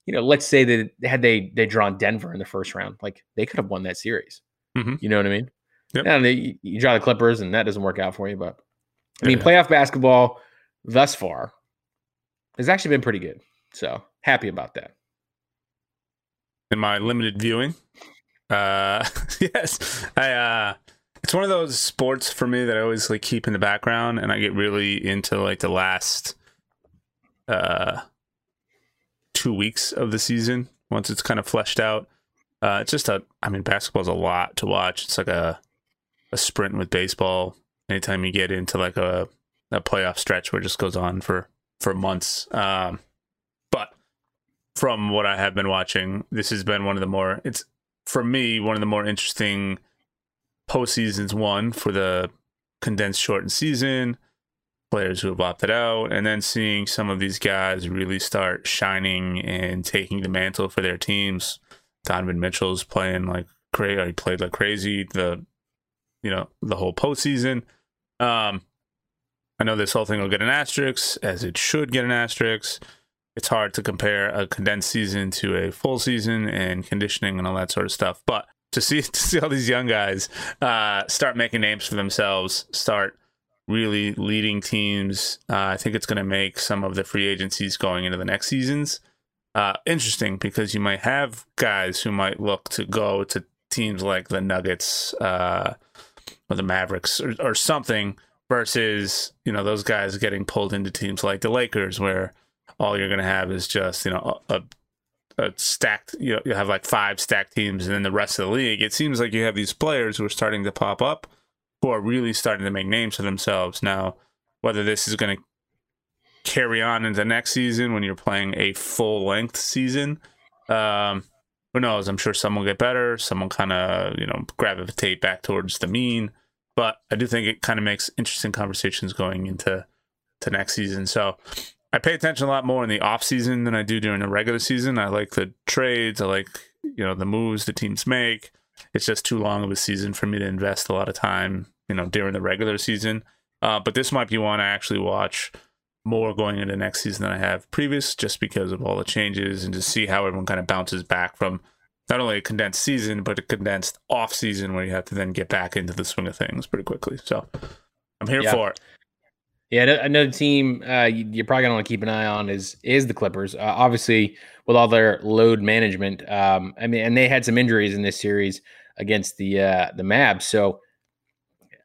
you know, let's say that had they they drawn Denver in the first round, like they could have won that series. Mm-hmm. You know what I mean? Yep. And they, you draw the Clippers, and that doesn't work out for you. But I mean, yeah. playoff basketball thus far has actually been pretty good. So happy about that. In my limited viewing, uh, [laughs] yes, I. uh It's one of those sports for me that I always like keep in the background, and I get really into like the last uh two weeks of the season once it's kind of fleshed out. Uh, it's just a, I mean, basketball's a lot to watch. It's like a a sprint with baseball. Anytime you get into like a a playoff stretch where it just goes on for for months. Um, but from what I have been watching, this has been one of the more it's for me one of the more interesting postseasons. One for the condensed shortened season, players who have opted out, and then seeing some of these guys really start shining and taking the mantle for their teams. Donovan Mitchell's playing like crazy. He played like crazy. The you know the whole postseason. Um, I know this whole thing will get an asterisk, as it should get an asterisk. It's hard to compare a condensed season to a full season and conditioning and all that sort of stuff. But to see [laughs] to see all these young guys uh, start making names for themselves, start really leading teams, uh, I think it's going to make some of the free agencies going into the next seasons uh, interesting because you might have guys who might look to go to teams like the Nuggets uh, or the Mavericks or, or something versus you know those guys getting pulled into teams like the Lakers where all you're going to have is just you know a, a stacked you know you have like five stacked teams and then the rest of the league. It seems like you have these players who are starting to pop up who are really starting to make names for themselves now whether this is going to carry on into next season when you're playing a full length season um who knows? I'm sure some will get better. Some will kind of, you know, gravitate back towards the mean. But I do think it kind of makes interesting conversations going into to next season. So I pay attention a lot more in the off season than I do during the regular season. I like the trades. I like, you know, the moves the teams make. It's just too long of a season for me to invest a lot of time, you know, during the regular season. Uh, but this might be one I actually watch more going into next season than I have previous, just because of all the changes and to see how everyone kind of bounces back from not only a condensed season but a condensed off season where you have to then get back into the swing of things pretty quickly. So I'm here yeah. for it. Yeah, another team uh, you're probably gonna want to keep an eye on is is the Clippers. Uh, obviously, with all their load management, um, I mean, and they had some injuries in this series against the uh, the Mavs. So,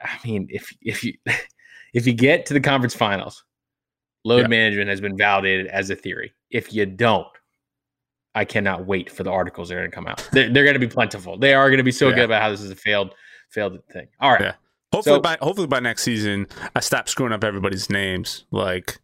I mean, if if you [laughs] if you get to the conference finals Load yeah. management has been validated as a theory. If you don't, I cannot wait for the articles that are going to come out. They're, they're going to be plentiful. They are going to be so yeah. good about how this is a failed failed thing. All right. Yeah. Hopefully so, by hopefully by next season, I stop screwing up everybody's names like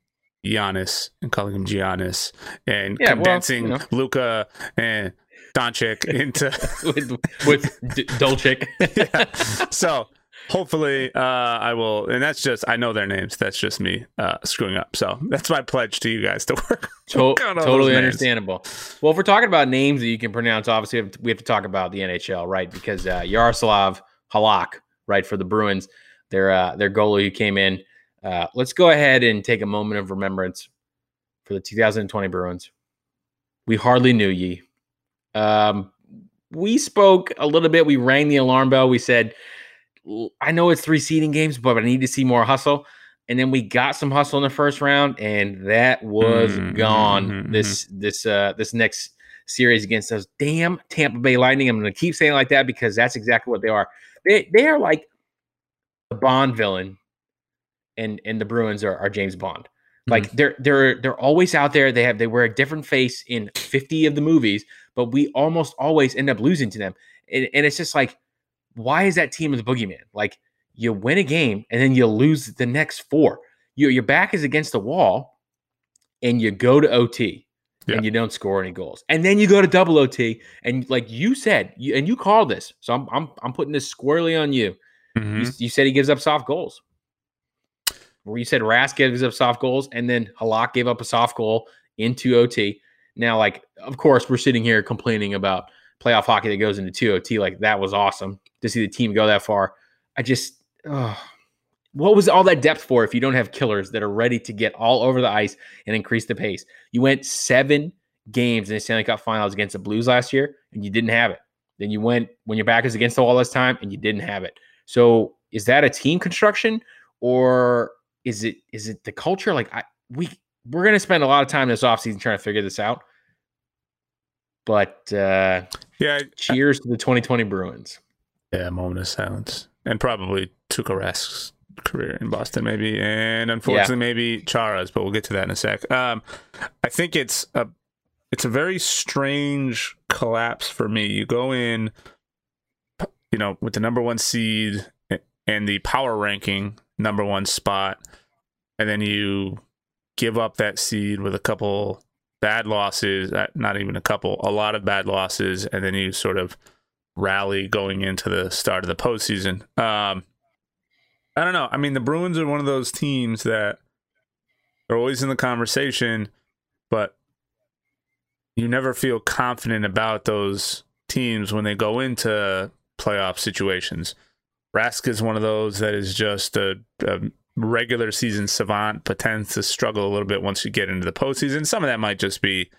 Giannis and calling him Giannis and yeah, condensing well, you know. Luka and Doncic [laughs] into with, with D- Dolchik. [laughs] yeah. So hopefully uh, I will, and that's just I know their names. That's just me uh, screwing up. So that's my pledge to you guys to [laughs] work. To- totally understandable. Well, if we're talking about names that you can pronounce, obviously we have to, we have to talk about the NHL, right? Because uh, Yaroslav Halak, right, for the Bruins, their uh, their goalie who came in. Uh, let's go ahead and take a moment of remembrance for the 2020 Bruins. We hardly knew ye. Um, we spoke a little bit. We rang the alarm bell. We said I know it's three seeding games, but I need to see more hustle. and then we got some hustle in the first round, and that was Mhm, gone. mhm, This this uh this next series against those damn Tampa Bay Lightning. I'm going to keep saying like that because that's exactly what they are. They they are like the Bond villain, and and the Bruins are, are James Bond. Like they're they're they're always out there. They have they wear a different face in 50 of the movies, but we almost always end up losing to them. And, and it's just like, why is that team the boogeyman? Like you win a game and then you lose the next four. Your your back is against the wall, and you go to OT Yeah. and you don't score any goals, and then you go to double OT and like you said, you, and you called this, so I'm I'm I'm putting this squarely on you. Mhm. You, you said he gives up soft goals. Where you said Rask gives up soft goals, and then Halak gave up a soft goal into OT. Now, like, of course, we're sitting here complaining about playoff hockey that goes into two OT. Like, that was awesome to see the team go that far. I just, oh, what was all that depth for if you don't have killers that are ready to get all over the ice and increase the pace? You went seven games in the Stanley Cup Finals against the Blues last year, and you didn't have it. Then you went when your back is against the wall this time, and you didn't have it. So is that a team construction or is it is it the culture? Like I we we're gonna spend a lot of time this offseason trying to figure this out. But uh Yeah, I- cheers to the 2020 Bruins. Yeah, a moment of silence. And probably Tuukka Rask's career in Boston, maybe. And unfortunately, maybe Chara's, but we'll get to that in a sec. Um, I think it's a it's a very strange collapse for me. You go in, you know, with the number one seed and the power ranking number one spot, and then you give up that seed with a couple bad losses, uh, not even a couple, a lot of bad losses, and then you sort of rally going into the start of the postseason. Um, I don't know. I mean, the Bruins are one of those teams that are always in the conversation, but you never feel confident about those teams when they go into playoff situations. Rask is one of those that is just a, a regular season savant, but tends to struggle a little bit once you get into the postseason. Some of that might just be,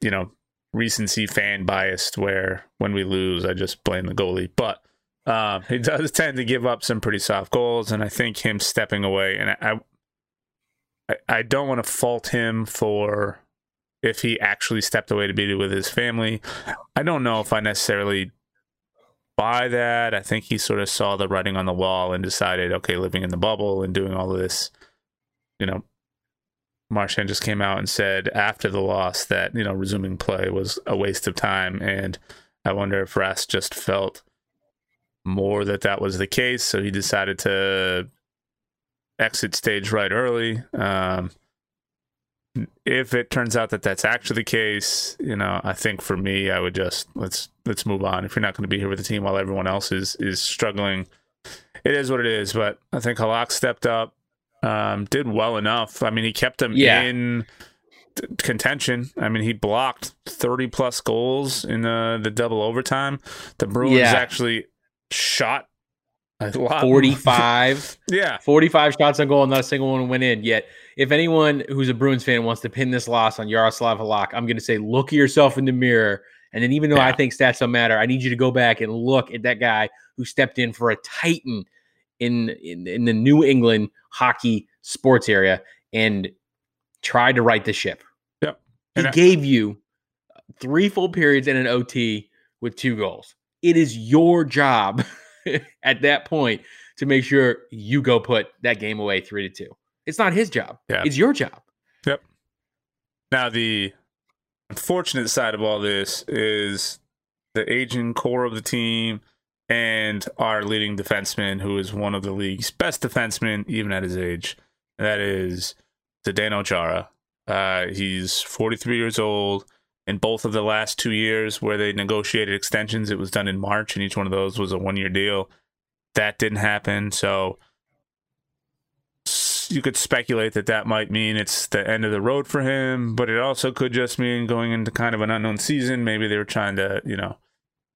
you know, recency fan biased, where when we lose, I just blame the goalie. But um, he does [laughs] tend to give up some pretty soft goals, and I think him stepping away, and I, I, I don't want to fault him for if he actually stepped away to be with his family. I don't know if I necessarily buy that. I think he sort of saw the writing on the wall and decided, okay, living in the bubble and doing all of this, you know. Marchand just came out and said after the loss that you know resuming play was a waste of time, and I wonder if Rask just felt more that that was the case, so he decided to exit stage right early. Um, if it turns out that that's actually the case, you know, I think for me, I would just let's let's move on. If you're not going to be here with the team while everyone else is is struggling, it is what it is. But I think Halak stepped up, um, did well enough. I mean, he kept them Yeah. in t- contention. I mean, he blocked 30 plus goals in the the double overtime. The Bruins Yeah. actually shot a 45 [laughs] yeah. 45 shots on goal and not a single one went in. Yet if anyone who's a bruins fan wants to pin this loss on yaroslav halak i'm going to say look at yourself in the mirror. And then even though i think stats don't matter i need you to go back and look at that guy who stepped in for a titan in in, in the new england hockey sports area and tried to right the ship. Yep. he I- gave you three full periods and an ot with two goals. It is your job [laughs] at that point to make sure you go put that game away three to two. It's not his job. Yeah. It's your job. Yep. Now, the unfortunate side of all this is the aging core of the team and our leading defenseman, who is one of the league's best defensemen, even at his age. That is Zdeno Chara. Uh, he's 43 years old. In both of the last two years where they negotiated extensions, it was done in March, and each one of those was a one year deal. That didn't happen. So you could speculate that that might mean it's the end of the road for him, but it also could just mean going into kind of an unknown season. Maybe they were trying to, you know,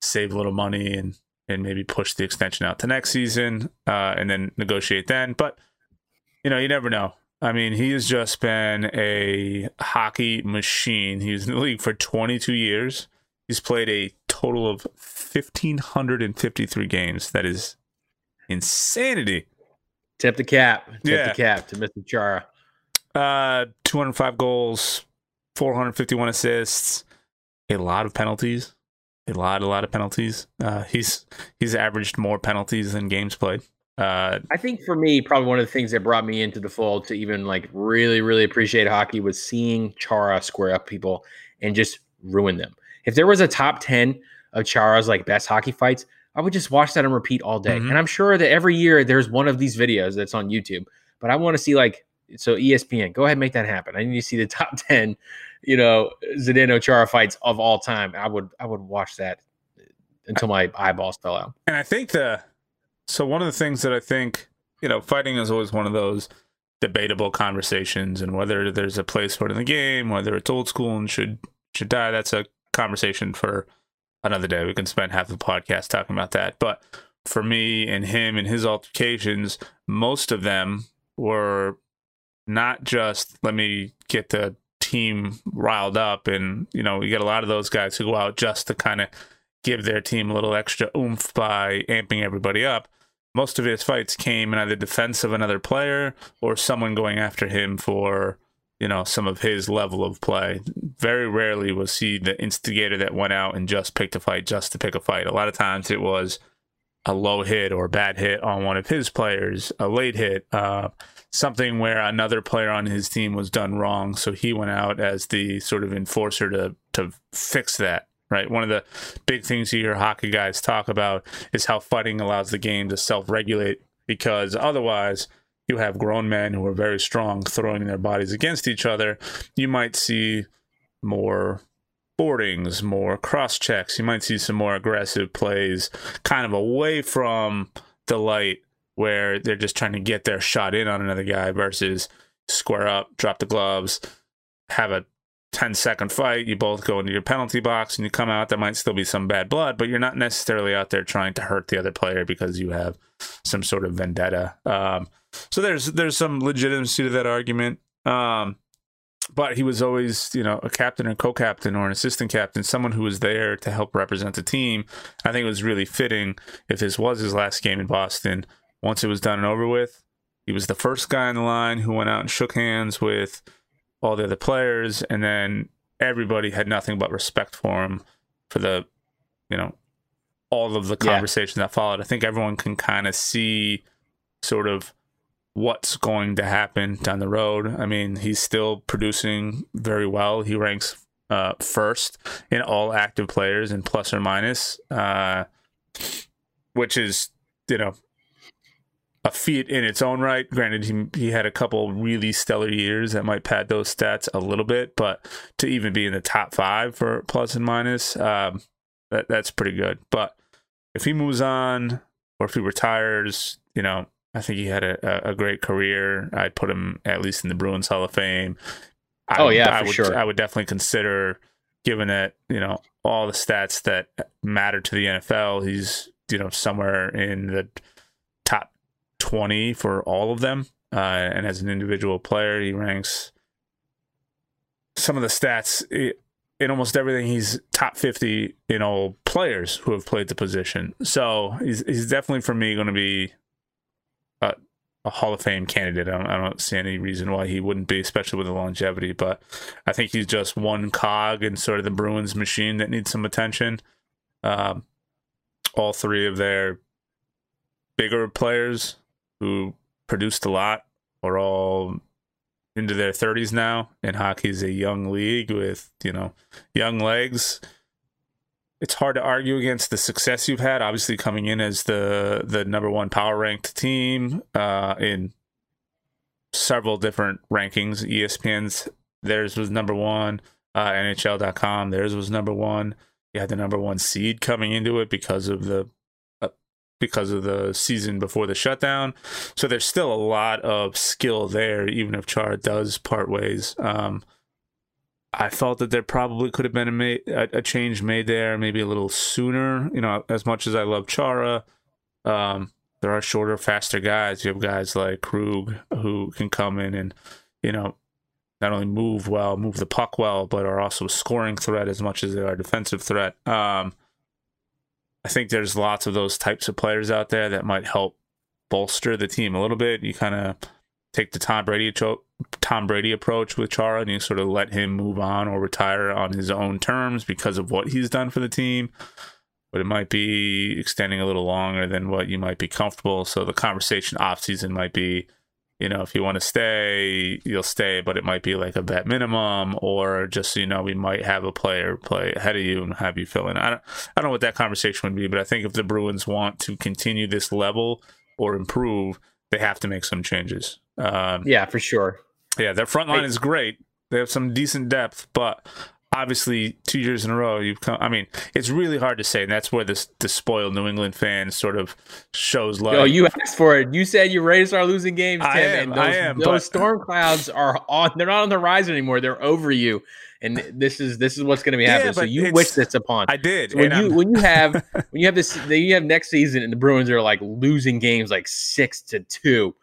save a little money and and maybe push the extension out to next season uh, and then negotiate then. But you know, you never know. I mean, he has just been a hockey machine. He's in the league for 22 years. He's played a total of 1,553 games. That is insanity. Tip the cap. Tip Yeah. the cap to Mr. Chara. Uh, 205 goals, 451 assists, a lot of penalties, a lot, a lot of penalties. Uh, he's he's averaged more penalties than games played. Uh, I think for me, probably one of the things that brought me into the fold to even like really, really appreciate hockey was seeing Chara square up people and just ruin them. If there was a top 10 of Chara's like best hockey fights, I would just watch that and repeat all day. Mhm. And I'm sure that every year there's one of these videos that's on YouTube, but I want to see like, so ESPN, go ahead and make that happen. I need to see the [laughs] top 10, you know, Zdeno Chara fights of all time. I would, I would watch that until my eyeballs fell out. and I think the so one of the things that I think you know fighting is always one of those debatable conversations and whether there's a place for it in the game whether it's old school and should should die that's a conversation for another day. We can spend half the podcast talking about that. But for me and him and his altercations most of them were not just let me get the team riled up and you know you get a lot of those guys who go out just to kind of give their team a little extra oomph by amping everybody up. Most of his fights came in either defense of another player or someone going after him for, you know, some of his level of play. Very rarely was he the instigator that went out and just picked a fight just to pick a fight. A lot of times it was a low hit or bad hit on one of his players, a late hit, uh, something where another player on his team was done wrong. So he went out as the sort of enforcer to to fix that. Right. One of the big things you hear hockey guys talk about is how fighting allows the game to self regulate because otherwise you have grown men who are very strong throwing their bodies against each other. You might see more boardings, more cross checks. You might see some more aggressive plays, kind of away from the light where they're just trying to get their shot in on another guy versus square up, drop the gloves, have a 10 second fight. You both go into your penalty box and you come out. There might still be some bad blood, but you're not necessarily out there trying to hurt the other player because you have some sort of vendetta. Um, so there's there's some legitimacy to that argument. Um, but he was always, you know, a captain or co-captain or an assistant captain, someone who was there to help represent the team. I think it was really fitting if this was his last game in Boston. Once it was done and over with, he was the first guy in the line who went out and shook hands with all the other players, and then everybody had nothing but respect for him for the, you know, all of the Yeah. conversation that followed. I think everyone can kind of see sort of what's going to happen down the road. I mean, he's still producing very well. He ranks uh, first in all active players in plus or minus, uh, which is, you know, a feat in its own right. Granted, he, he had a couple really stellar years that might pad those stats a little bit, but to even be in the top five for plus and minus, um, that, that's pretty good. But if he moves on or if he retires, you know, I think he had a, a, great career. I'd put him at least in the Bruins Hall of Fame. I, Oh, yeah, I for would, sure. I would definitely consider, given that you know all the stats that matter to the NFL, he's you know somewhere in the 20 for all of them. Uh, and as an individual player, he ranks some of the stats in almost everything. He's top 50 in all players who have played the position. So he's, he's definitely, for me, going to be a, a, Hall of Fame candidate. I don't, I don't see any reason why he wouldn't be, especially with the longevity. But I think he's just one cog in sort of the Bruins machine that needs some attention. Um, all three of their bigger players who produced a lot are all into their 30s now and hockey's a young league with you know young legs. It's hard to argue against the success you've had obviously coming in as the the number one power ranked team uh in several different rankings. Espn's theirs was number one uh nhl.com theirs was number one. You had the number one seed coming into it because of the because of the season before the shutdown so there's still a lot of skill there even if chara does part ways um I felt that there probably could have been a, ma- a, change made there, maybe a little sooner. You know, as much as I love Chara, um, there are shorter, faster guys. You have guys like Krug who can come in and, you know, not only move well, move the puck well, but are also a scoring threat as much as they are a defensive threat. Um, I think there's lots of those types of players out there that might help bolster the team a little bit. You kind of take the Tom Brady Tom Brady approach with Chara, and you sort of let him move on or retire on his own terms because of what he's done for the team. But it might be extending a little longer than what you might be comfortable. So the conversation off season might be, you know, if you want to stay, you'll stay, but it might be like a vet minimum, or just you know, we might have a player play ahead of you and have you fill in. I don't, I don't know what that conversation would be, but I think if the Bruins want to continue this level or improve, they have to make some changes. Um, yeah, for sure. Yeah, their front line is great. They have some decent depth, but obviously two years in a row you've come i mean it's really hard to say and that's where this the spoiled new england fan sort of shows love oh you asked for it you said you ready to start losing games Tim, I am, those, I am, those but... storm clouds are on they're not on the horizon anymore they're over you and this is this is what's going to be happening. Yeah, so you wish this upon. I did. So when you I'm... when you have [laughs] when you have this you have next season and the Bruins are like losing games like six to two.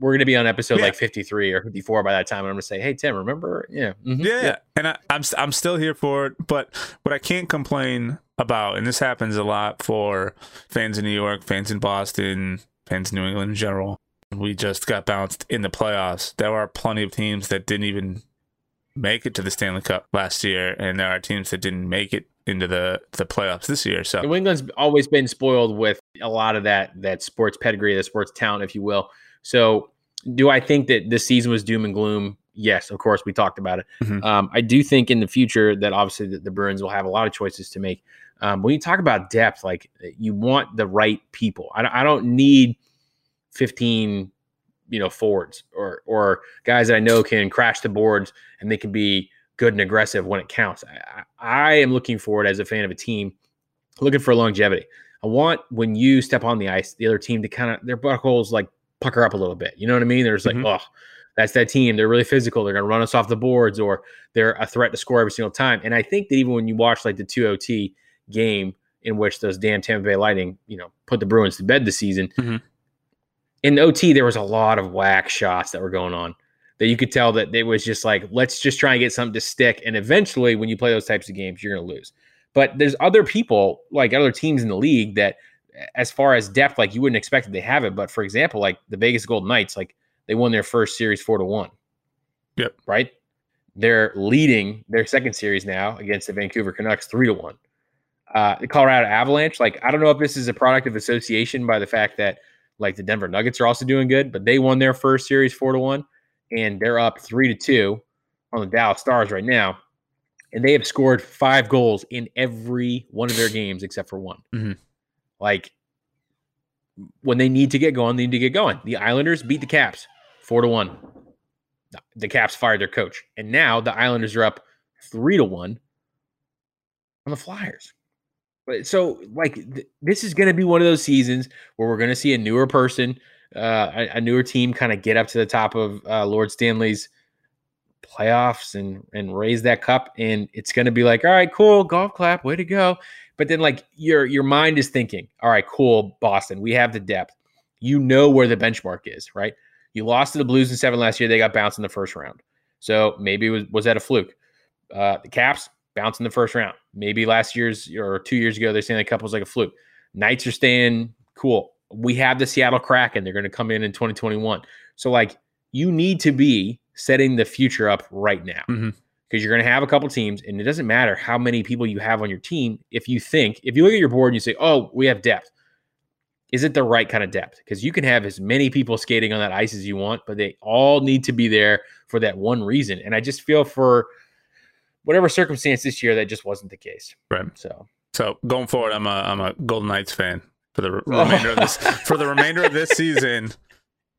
We're going to be on episode yeah. like 53 or 54 by that time. And I'm going to say, Hey, Tim, remember? Yeah. Mm-hmm. Yeah. yeah. And I, I'm, I'm still here for it. But what I can't complain about, and this happens a lot for fans in New York, fans in Boston, fans in New England in general. We just got bounced in the playoffs. There are plenty of teams that didn't even make it to the Stanley Cup last year, and there are teams that didn't make it into the the playoffs this year. So New England's always been spoiled with a lot of that that sports pedigree, the sports talent, if you will. So, do I think that this season was doom and gloom? Yes, of course, we talked about it. Mm-hmm. Um, I do think in the future that obviously the, the, Bruins will have a lot of choices to make. Um, when you talk about depth, like you want the right people. I, I don't need 15 you know forwards or or guys that I know can crash the boards and they can be good and aggressive when it counts. I, I am looking forward as a fan of a team, looking for longevity. I want when you step on the ice, the other team to kind of their buckles like pucker up a little bit. You know what I mean? There's like, mm-hmm. oh, that's that team. They're really physical. They're going to run us off the boards, or they're a threat to score every single time. And I think that even when you watch like the two OT game in which those damn Tampa Bay Lightning, you know, put the Bruins to bed this season, mm-hmm in OT, there was a lot of whack shots that were going on that you could tell that it was just like, let's just try and get something to stick. And eventually, when you play those types of games, you're going to lose. But there's other people, like other teams in the league, that as far as depth, like you wouldn't expect that they have it. But for example, like the Vegas Golden Knights, like they won their first series four to one. Yep. Right. They're leading their second series now against the Vancouver Canucks three to one. Uh, the Colorado Avalanche, like I don't know if this is a product of association by the fact that like the Denver Nuggets are also doing good, but they won their first series four to one, and they're up three to two on the Dallas Stars right now. And they have scored five goals in every one of their games except for one. Mm-hmm. Like when they need to get going, they need to get going. The Islanders beat the Caps four to one. The Caps fired their coach, and now the Islanders are up three to one on the Flyers But so like th- this is going to be one of those seasons where we're going to see a newer person, uh, a, a, newer team kind of get up to the top of uh, Lord Stanley's playoffs and and raise that cup, and it's going to be like, all right, cool, golf clap, way to go. But then like your your mind is thinking, all right, cool, Boston, we have the depth. You know where the benchmark is, right? You lost to the Blues in seven last year; they got bounced in the first round. So maybe it was was that a fluke? Uh, the Caps bounced in the first round. Maybe last year's or two years ago, they're saying the cup was like a fluke. Knights are staying cool. We have the Seattle Kraken. They're going to come in in 2021. So, like, you need to be setting the future up right now because you're going to have a couple teams, and it doesn't matter how many people you have on your team. If you think, if you look at your board and you say, oh, we have depth, is it the right kind of depth? Because you can have as many people skating on that ice as you want, but they all need to be there for that one reason. And I just feel for whatever circumstance this year, that just wasn't the case. Right. So, so going forward, I'm a I'm a Golden Knights fan for the [laughs] remainder of this for the remainder of this season.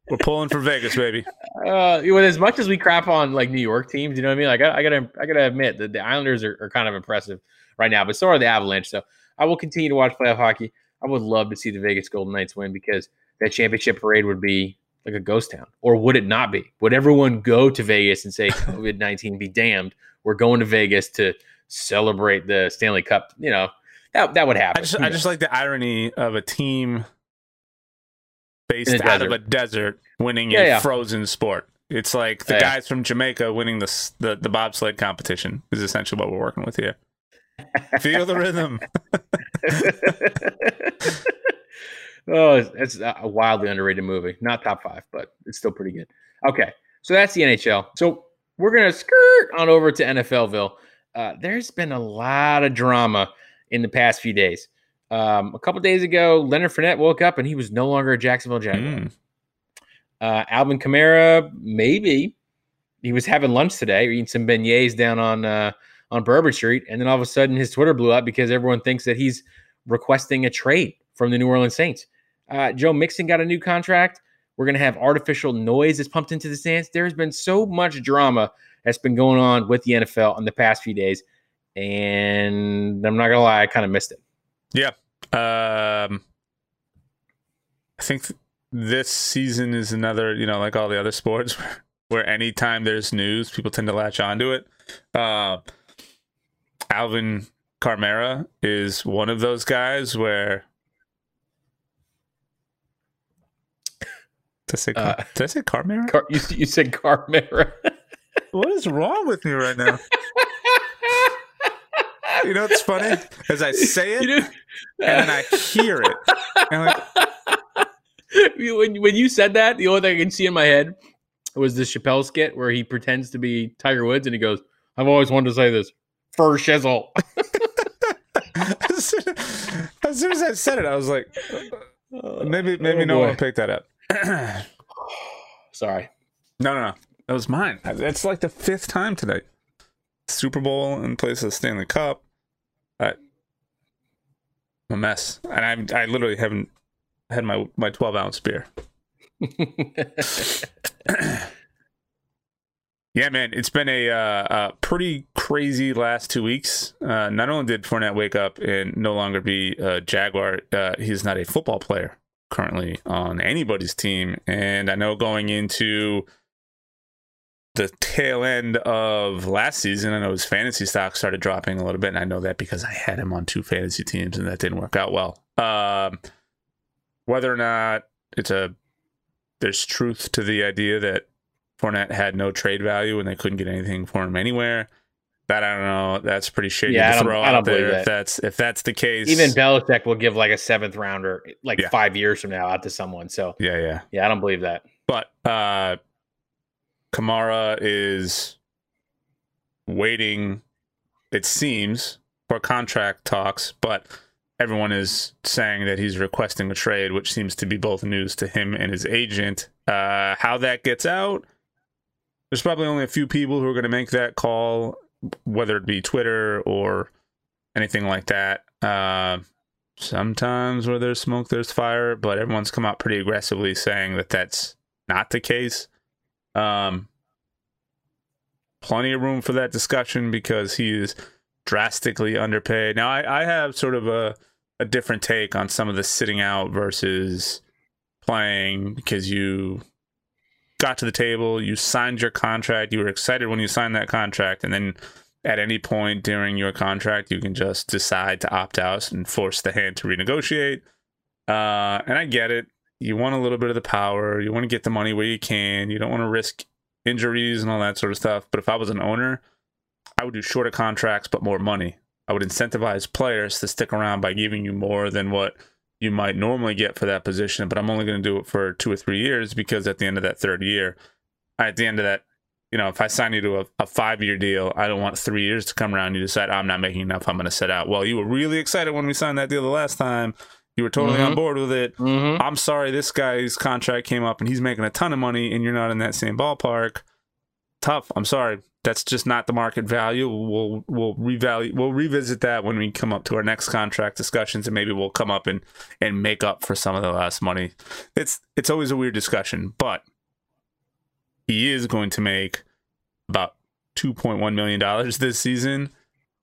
We're pulling for Vegas, baby. Uh, with as much as we crap on like New York teams, you know what I mean? Like I, I gotta, I gotta admit that the Islanders are, are, kind of impressive right now, but so are the Avalanche. So I will continue to watch playoff hockey. I would love to see the Vegas Golden Knights win because that championship parade would be like a ghost town, or would it not be? Would everyone go to Vegas and say [laughs] COVID nineteen be damned? We're going to Vegas to celebrate the Stanley Cup. You know that that would happen. I just, I just like the irony of a team based out desert. of a desert winning yeah, a yeah. frozen sport. It's like the yeah. guys from Jamaica winning the, the the bobsled competition is essentially what we're working with here. Feel the rhythm. [laughs] [laughs] oh, it's a wildly underrated movie. Not top five, but it's still pretty good. Okay, so that's the NHL. So we're gonna skirt on over to NFLville. Uh, there's been a lot of drama in the past few days. Um, a couple days ago, Leonard Fournette woke up and he was no longer a Jacksonville Jaguar. Mm. Uh, Alvin Kamara, maybe he was having lunch today, eating some beignets down on uh, on Bourbon Street, and then all of a sudden his Twitter blew up because everyone thinks that he's requesting a trade from the New Orleans Saints. Uh, Joe Mixon got a new contract. We're going to have artificial noise that's pumped into the stands. There has been so much drama that's been going on with the NFL in the past few days, and I'm not gonna lie, I kind of missed it. Yeah, um, I think th- this season is another, you know, like all the other sports, where, [laughs] where anytime there's news, people tend to latch onto it. Uh, Alvin Kamara is one of those guys where. Did I say, Car- uh, did I say Carmera? Car- you, you said Carmera. what is wrong with me right now? [laughs] you know what's funny? As I say it, and then I hear it. And like, [laughs] when, when you said that, the only thing I can see in my head was the Chappelle skit where he pretends to be Tiger Woods and he goes, I've always wanted to say this for shizzle. [laughs] [laughs] as, soon, as I said it, I was like, maybe oh, maybe oh, no boy. one picked that up. [sighs] Sorry. No, no, no. That was mine. It's like the fifth time today. Super Bowl in place of Stanley Cup. I'm a mess, and I I literally haven't had my my 12 ounce beer. [laughs] yeah, man, it's been a, uh, a pretty crazy last two weeks. Uh, not only did Fournette wake up and no longer be a Jaguar, uh, he's not a football player currently on anybody's team. And I know going into the tail end of last season, I know his fantasy stock started dropping a little bit, and I know that because I had him on two fantasy teams, and that didn't work out well. Um, whether or not it's a there's truth to the idea that Fournette had no trade value and they couldn't get anything for him anywhere. That I don't know. That's pretty shitty yeah, to throw out there. That. If that's if that's the case, even Belichick will give like a seventh rounder, like yeah. five years from now, out to someone. So yeah, yeah, yeah. I don't believe that. But uh Kamara is waiting. It seems for contract talks, but everyone is saying that he's requesting a trade, which seems to be both news to him and his agent. Uh, how that gets out, there's probably only a few people who are going to make that call, whether it be Twitter or anything like that. Uh, sometimes where there's smoke, there's fire, but everyone's come out pretty aggressively saying that that's not the case. Um, plenty of room for that discussion because he is drastically underpaid. Now, I, I have sort of a a different take on some of the sitting out versus playing because you got to the table, you signed your contract, you were excited when you signed that contract, and then at any point during your contract, you can just decide to opt out and force the hand to renegotiate. Uh, and I get it. You want a little bit of the power. You want to get the money where you can. You don't want to risk injuries and all that sort of stuff. But if I was an owner, I would do shorter contracts but more money. I would incentivize players to stick around by giving you more than what you might normally get for that position, but I'm only going to do it for two or three years because at the end of that third year, at the end of that, you know, if I sign you to a, a five year deal, I don't want three years to come around. and You decide I'm not making enough. I'm going to sit out. Well, you were really excited when we signed that deal the last time. You were totally mm-hmm. on board with it. Mm-hmm. I'm sorry, this guy's contract came up and he's making a ton of money, and you're not in that same ballpark. Tough. I'm sorry that's just not the market value. We'll we'll revalue we'll revisit that when we come up to our next contract discussions, and maybe we'll come up and and make up for some of the last money. It's it's always a weird discussion, but he is going to make about two point one million dollars this season,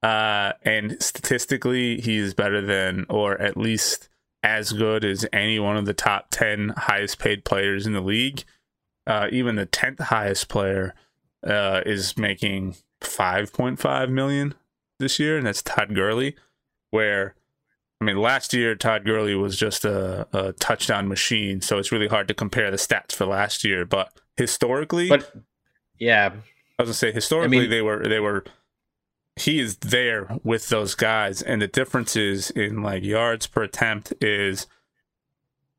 uh, and statistically, he's better than or at least as good as any one of the top ten highest paid players in the league. Uh, even the tenth highest player uh, is making 5.5 million this year, and that's Todd Gurley. Where, I mean, last year Todd Gurley was just a, a touchdown machine, so it's really hard to compare the stats for last year. But historically, but yeah, I was gonna say historically I mean, they were they were he is there with those guys, and the differences in like yards per attempt is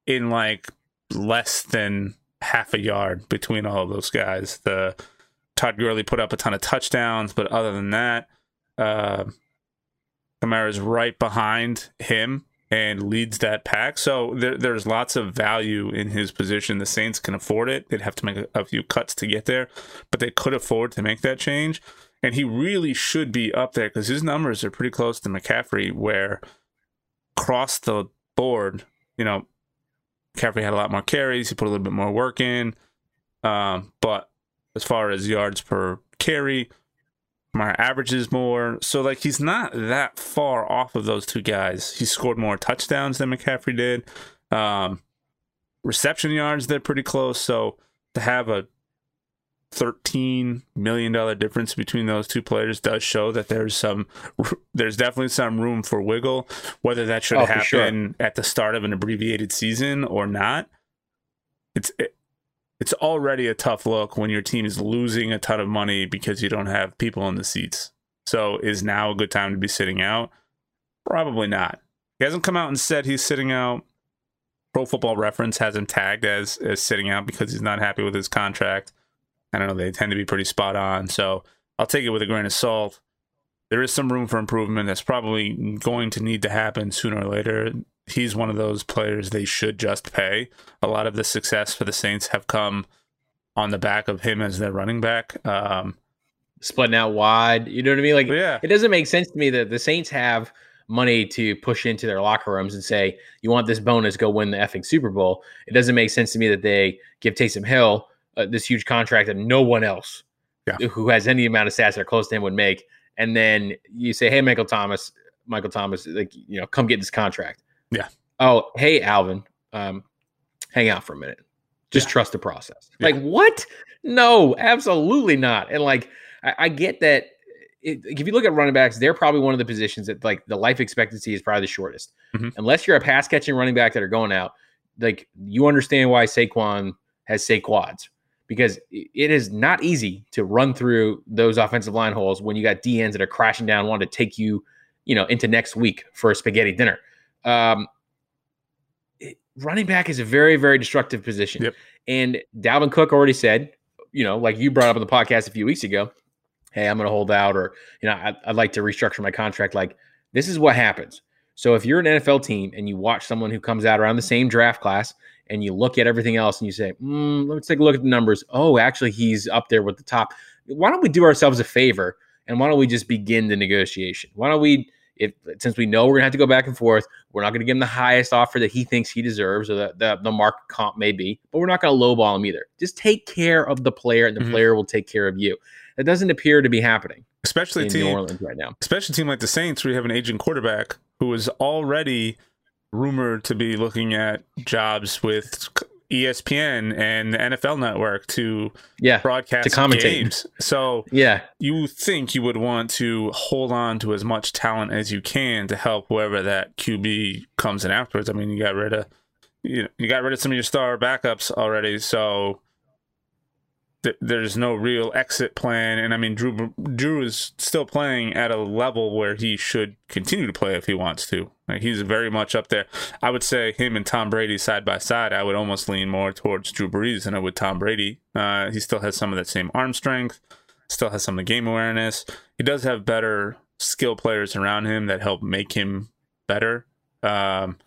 in like less than half a yard between all those guys. The Todd Gurley put up a ton of touchdowns, but other than that, uh, Kamara's right behind him and leads that pack. So there, there's lots of value in his position. The Saints can afford it. They'd have to make a, a, few cuts to get there, but they could afford to make that change. And he really should be up there because his numbers are pretty close to McCaffrey, where across the board, you know, McCaffrey had a lot more carries. He put a little bit more work in. Um, but as far as yards per carry, my averages more. So like he's not that far off of those two guys. He scored more touchdowns than McCaffrey did. Um, reception yards, they're pretty close. So to have a thirteen million dollar difference between those two players does show that there's some there's definitely some room for wiggle. Whether that should oh, happen sure. at the start of an abbreviated season or not, it's it, it's already a tough look when your team is losing a ton of money because you don't have people in the seats. So is now a good time to be sitting out? Probably not. He hasn't come out and said he's sitting out. Pro Football Reference has him tagged as as sitting out because he's not happy with his contract. I don't know. They tend to be pretty spot on. So I'll take it with a grain of salt. There is some room for improvement that's probably going to need to happen sooner or later he's one of those players they should just pay. A lot of the success for the Saints have come on the back of him as their running back. Um, Splitting out wide, you know what I mean? Like, yeah. it doesn't make sense to me that the Saints have money to push into their locker rooms and say, "You want this bonus? Go win the effing Super Bowl." It doesn't make sense to me that they give Taysom Hill uh, this huge contract that no one else yeah. who has any amount of stats that are close to him would make, and then you say, "Hey, Michael Thomas, Michael Thomas, like you know, come get this contract." Yeah. Oh, hey, Alvin, um, hang out for a minute. Just yeah. trust the process. Yeah. Like, what? No, absolutely not. And like, I, I get that. It, if you look at running backs, they're probably one of the positions that like the life expectancy is probably the shortest. Mm-hmm. Unless you're a pass catching running back that are going out, like you understand why Saquon has Saquads because it is not easy to run through those offensive line holes when you got DNs that are crashing down, wanting to take you, you know, into next week for a spaghetti dinner. Um, it, running back is a very, very destructive position. Yep. And Dalvin Cook already said, you know, like you brought up on the podcast a few weeks ago, hey, I'm going to hold out, or you know, I, I'd like to restructure my contract. Like this is what happens. So if you're an NFL team and you watch someone who comes out around the same draft class and you look at everything else and you say, mm, let's take a look at the numbers. Oh, actually, he's up there with the top. Why don't we do ourselves a favor and why don't we just begin the negotiation? Why don't we if since we know we're gonna have to go back and forth, we're not gonna give him the highest offer that he thinks he deserves or that the, the market comp may be, but we're not gonna lowball him either. Just take care of the player, and the mm-hmm. player will take care of you. That doesn't appear to be happening, especially in team, New Orleans right now. Especially a team like the Saints, where you have an aging quarterback who is already rumored to be looking at jobs with ESPN and the NFL Network to yeah broadcast to commentate. games. So yeah, you think you would want to hold on to as much talent as you can to help whoever that QB comes in afterwards. I mean, you got rid of you know, you got rid of some of your star backups already, so there's no real exit plan. And I mean, Drew Drew is still playing at a level where he should continue to play if he wants to. Like he's very much up there. I would say him and Tom Brady side by side. I would almost lean more towards Drew Brees than I would Tom Brady. Uh, he still has some of that same arm strength, still has some of the game awareness. He does have better skill players around him that help make him better. Um,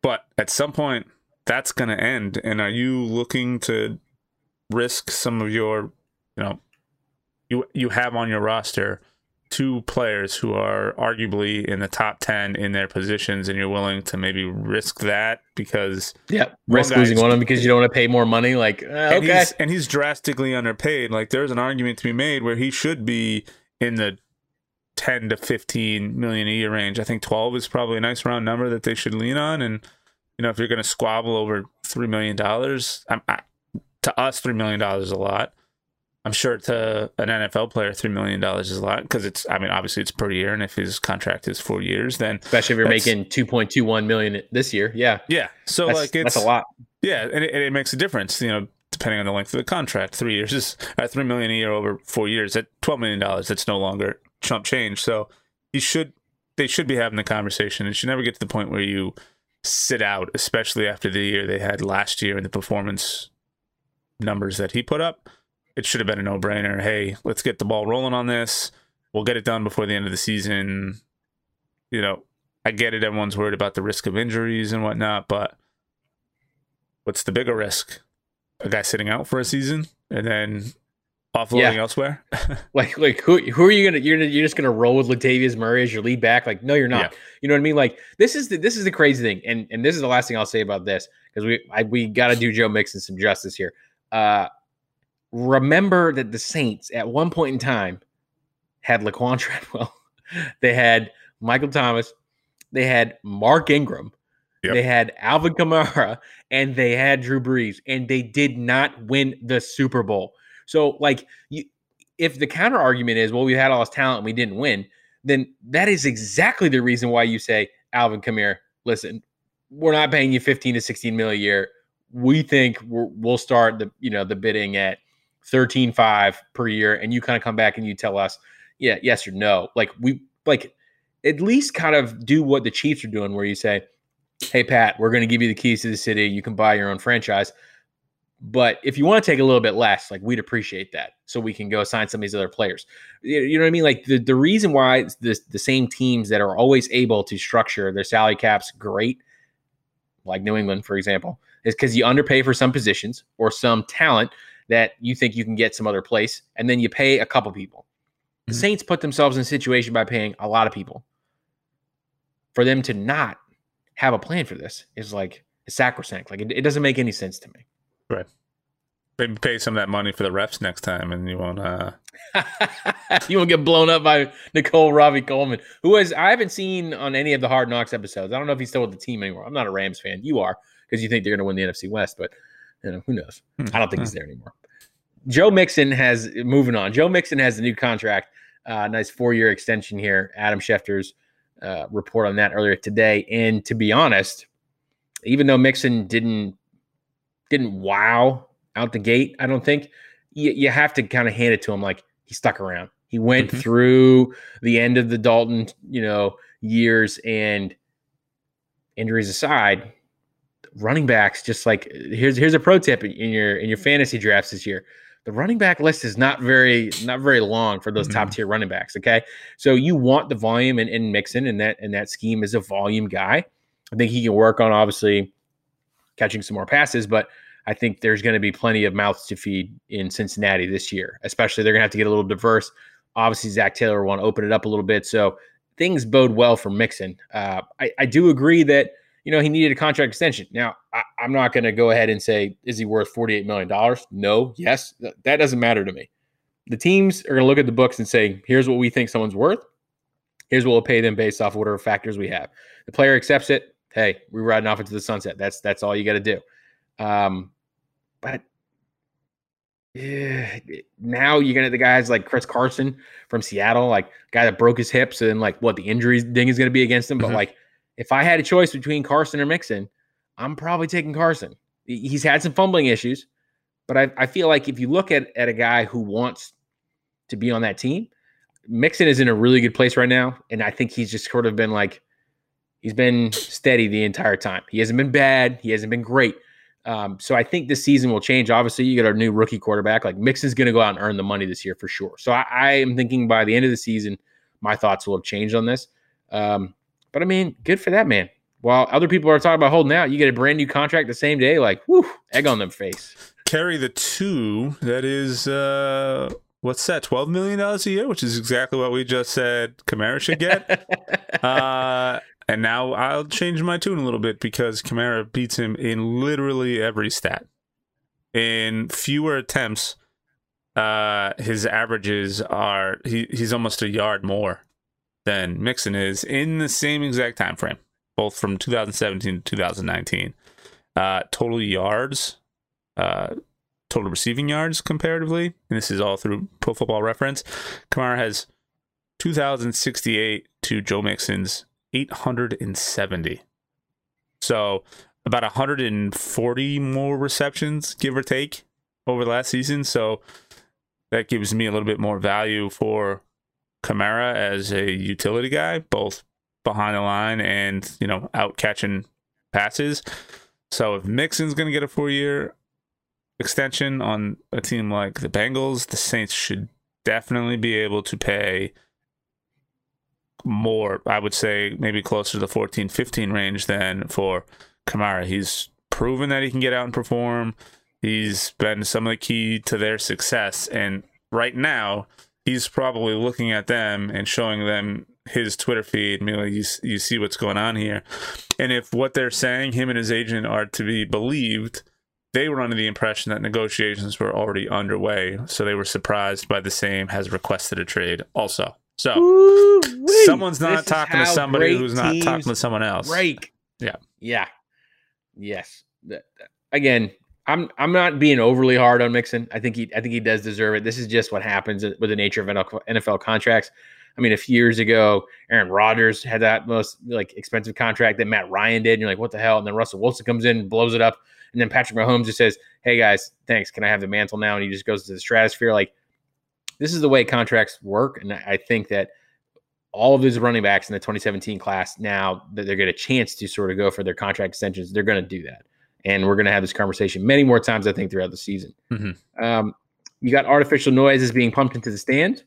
but at some point, that's going to end. And are you looking to risk some of your, you know, you you have on your roster two players who are arguably in the top 10 in their positions and you're willing to maybe risk that because yeah risk losing one of them because you don't want to pay more money like uh, and okay. he's, and he's drastically underpaid. Like there's an argument to be made where he should be in the 10 to 15 million a year range. I think 12 is probably a nice round number that they should lean on. And you know if you're going to squabble over 3 million dollars to us, three million dollars is a lot. I'm sure to an NFL player, three million dollars is a lot because it's. I mean, obviously it's per year, and if his contract is four years, then especially if you're making two point two one million this year, yeah, yeah. So that's, like it's that's a lot. Yeah, and it, it, makes a difference. You know, depending on the length of the contract, three years is at three million a year over four years. At twelve million dollars, that's no longer chump change. So you should they should be having the conversation. It should never get to the point where you sit out, especially after the year they had last year and the performance numbers that he put up. It should have been a no brainer. Hey, let's get the ball rolling on this. We'll get it done before the end of the season. You know, I get it. Everyone's worried about the risk of injuries and whatnot, but what's the bigger risk? A guy sitting out for a season and then offloading yeah. elsewhere. [laughs] like, like who who are you gonna? You're you're just gonna roll with Latavius Murray as your lead back? Like, no, you're not. Yeah. You know what I mean? Like, this is the this is the crazy thing, and and this is the last thing I'll say about this because we I, we got to do Joe Mixon some justice here. Uh, remember that the Saints at one point in time had Laquan [laughs] Treadwell, they had Michael Thomas, they had Mark Ingram, Yep. They had Alvin Kamara and they had Drew Brees, and they did not win the Super Bowl. So, like, you, if the counter argument is, well, we had all this talent and we didn't win, then that is exactly the reason why you say, Alvin, come here. Listen, we're not paying you 15 to 16 mil a year. We think we will start the you know the bidding at 13 5 per year, and you kind of come back and you tell us, yeah, yes or no. Like we like at least kind of do what the Chiefs are doing, where you say, Hey Pat, we're going to give you the keys to the city. You can buy your own franchise. But if you want to take a little bit less, like we'd appreciate that, so we can go sign some of these other players. You know what I mean? Like the, the reason why the the same teams that are always able to structure their salary caps great, like New England, for example, is because you underpay for some positions or some talent that you think you can get some other place, and then you pay a couple people. The mm-hmm. Saints put themselves in a situation by paying a lot of people. For them to not have a plan for this is like sacrosanct. Like it, it doesn't make any sense to me. Right. Maybe pay some of that money for the refs next time, and you won't. uh [laughs] You won't get blown up by Nickell Robey-Coleman, who is I haven't seen on any of the Hard Knocks episodes. I don't know if he's still with the team anymore. I'm not a Rams fan. You are because you think they're going to win the NFC West, but you know who knows. Hmm. I don't think he's there anymore. Joe Mixon has moving on. Joe Mixon has a new contract, uh, nice four year extension here. Adam Schefter's uh, report on that earlier today. And to be honest, even though Mixon didn't didn't wow out the gate, I don't think you, you have to kind of hand it to him like he stuck around. He went mm-hmm. through the end of the Dalton, you know, years and injuries aside, running backs just like here's here's a pro tip in your in your fantasy drafts this year the running back list is not very not very long for those mm-hmm. top tier running backs. Okay, so you want the volume and, and Mixon, and that and that scheme is a volume guy. I think he can work on obviously catching some more passes, but I think there's going to be plenty of mouths to feed in Cincinnati this year. Especially they're going to have to get a little diverse. Obviously, Zac Taylor will want to open it up a little bit, so things bode well for Mixon. Uh, I, I do agree that you know, he needed a contract extension. Now, I, am not going to go ahead and say, is he worth $48 million? No, yes, that doesn't matter to me. The teams are going to look at the books and say, here's what we think someone's worth. Here's what we'll pay them based off whatever factors we have. The player accepts it. Hey, we're riding off into the sunset. That's that's all you got to do. Um, but yeah, now you're gonna the guys like Chris Carson from Seattle, like guy that broke his hips and like what the injuries thing is gonna be against him. But mm-hmm. like if I had a choice between Carson or Mixon, I'm probably taking Carson. He's had some fumbling issues, but I, I feel like if you look at, at a guy who wants to be on that team, Mixon is in a really good place right now. And I think he's just sort of been like, he's been steady the entire time. He hasn't been bad. He hasn't been great. Um, so I think this season will change. Obviously, you get our new rookie quarterback. Like Mixon's going to go out and earn the money this year for sure. So I, I, am thinking by the end of the season, my thoughts will have changed on this. Um, but I mean, good for that man. While other people are talking about holding out, you get a brand new contract the same day. Like, whoo, egg on them face. Carry the two. That is, uh, what's that? Twelve million dollars a year, which is exactly what we just said Kamara should get. [laughs] uh, and now I'll change my tune a little bit because Kamara beats him in literally every stat. In fewer attempts, uh, his averages are he, he's almost a yard more than Mixon is in the same exact time frame, both from 2017 to 2019. Uh, total yards, uh, total receiving yards comparatively, and this is all through Pro Football Reference. Kamara has 2,068 to Joe Mixon's 870. So about 140 more receptions, give or take, over the last season. So that gives me a little bit more value for Kamara as a utility guy, both behind the line and you know out catching passes. So if Mixon's going to get a four year extension on a team like the Bengals, the Saints should definitely be able to pay more. I would say maybe closer to the 14, 15 range than for Kamara. He's proven that he can get out and perform. He's been some of the key to their success. And right now, he's probably looking at them and showing them his Twitter feed. I mean, like, you, you see what's going on here. And if what they're saying, him and his agent, are to be believed, they were under the impression that negotiations were already underway. So they were surprised by the same has requested a trade also. So Ooh-wee. someone's not talking to somebody who's not talking to someone else. Break. Yeah. Yeah. Yes. Again, I'm I'm not being overly hard on Mixon. I think he I think he does deserve it. This is just what happens with the nature of NFL contracts. I mean, a few years ago, Aaron Rodgers had that most like expensive contract that Matt Ryan did. And you're like, what the hell? And then Russell Wilson comes in and blows it up. And then Patrick Mahomes just says, Hey guys, thanks. Can I have the mantle now? And he just goes to the stratosphere. Like, this is the way contracts work. And I think that all of these running backs in the 2017 class now that they're get a chance to sort of go for their contract extensions, they're going to do that. And we're going to have this conversation many more times, I think, throughout the season. Mm-hmm. Um, you got artificial noises being pumped into the stand.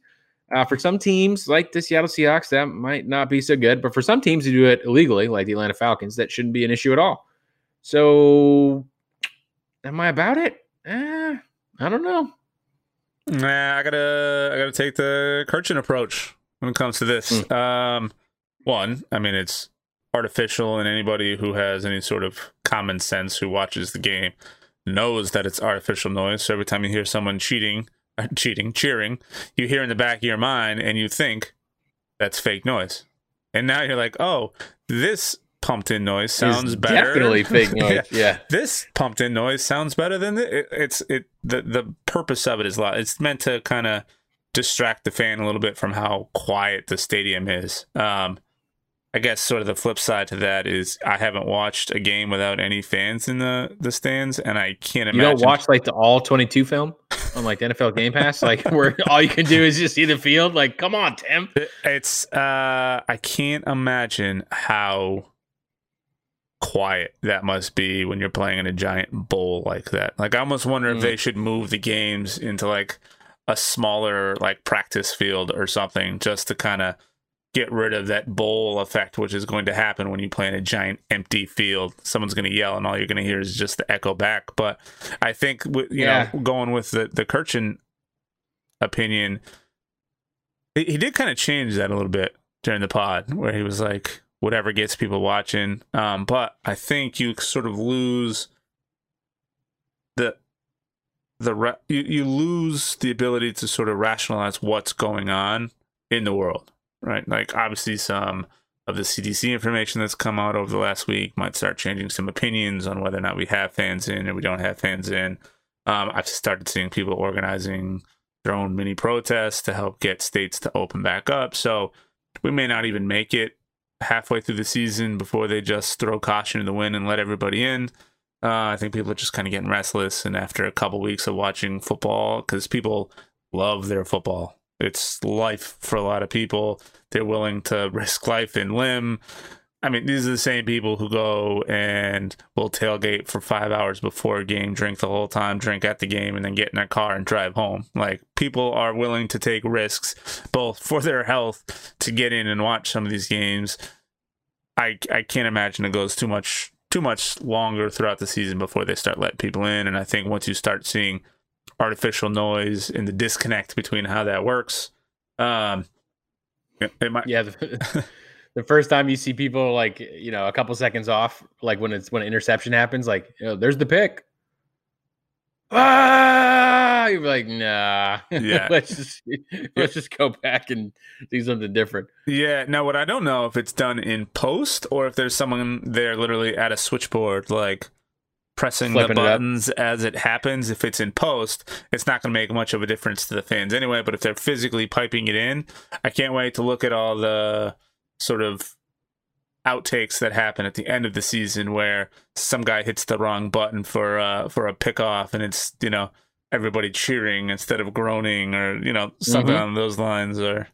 Uh, for some teams, like the Seattle Seahawks, that might not be so good. But for some teams who do it illegally, like the Atlanta Falcons, that shouldn't be an issue at all. So, am I about it? Eh, I don't know. Nah, I gotta, I gotta take the Kirchin approach when it comes to this. Mm. Um, one, I mean, it's artificial, and anybody who has any sort of common sense who watches the game knows that it's artificial noise. So every time you hear someone cheating, [laughs] uh, cheating, cheering, you hear in the back of your mind, and you think that's fake noise. And now you're like, oh, this pumped in noise sounds it's better. Definitely fake [laughs] noise. yeah. yeah. This pumped in noise sounds better than the, it, it's it the the purpose of it is a lot. It's meant to kind of distract the fan a little bit from how quiet the stadium is. Um, I guess sort of the flip side to that is I haven't watched a game without any fans in the, the stands, and I can't imagine. You don't watch like the all twenty two film on like the NFL Game Pass, like [laughs] where all you can do is just see the field. Like, come on, Tim. It's uh, I can't imagine how quiet that must be when you're playing in a giant bowl like that. Like, I almost wonder mm. if they should move the games into like a smaller like practice field or something, just to kind of get rid of that bowl effect, which is going to happen when you play in a giant empty field. Someone's going to yell, and all you're going to hear is just the echo back. But I think, you yeah. know, going with the the Kirchin opinion, he did kind of change that a little bit during the pod, where he was like, "Whatever gets people watching." Um, but I think you sort of lose the the you, you lose the ability to sort of rationalize what's going on in the world right? Like obviously some of the CDC information that's come out over the last week might start changing some opinions on whether or not we have fans in or we don't have fans in. Um, I've started seeing people organizing their own mini protests to help get states to open back up. So we may not even make it halfway through the season before they just throw caution in the wind and let everybody in. Uh, I think people are just kind of getting restless, and after a couple weeks of watching football, because people love their football, it's life for a lot of people. They're willing to risk life and limb. I mean, these are the same people who go and will tailgate for five hours before a game, drink the whole time, drink at the game, and then get in their car and drive home. Like, people are willing to take risks both for their health to get in and watch some of these games. I, I can't imagine it goes too much too much longer throughout the season before they start letting people in. And I think once you start seeing artificial noise and the disconnect between how that works. Um, it, might- yeah. The, [laughs] the, first time you see people like you know a couple seconds off, like when it's when an interception happens, like you know, there's the pick. Ah, you're like, nah. Yeah. [laughs] let's just let's just go back and do something different. Yeah. Now, what I don't know if it's done in post or if there's someone there literally at a switchboard, like pressing Flipping the buttons it as it happens. If it's in post, it's not going to make much of a difference to the fans anyway. But if they're physically piping it in, I can't wait to look at all the sort of outtakes that happen at the end of the season where some guy hits the wrong button for uh for a pickoff and it's you know everybody cheering instead of groaning or you know something mm-hmm. on those lines or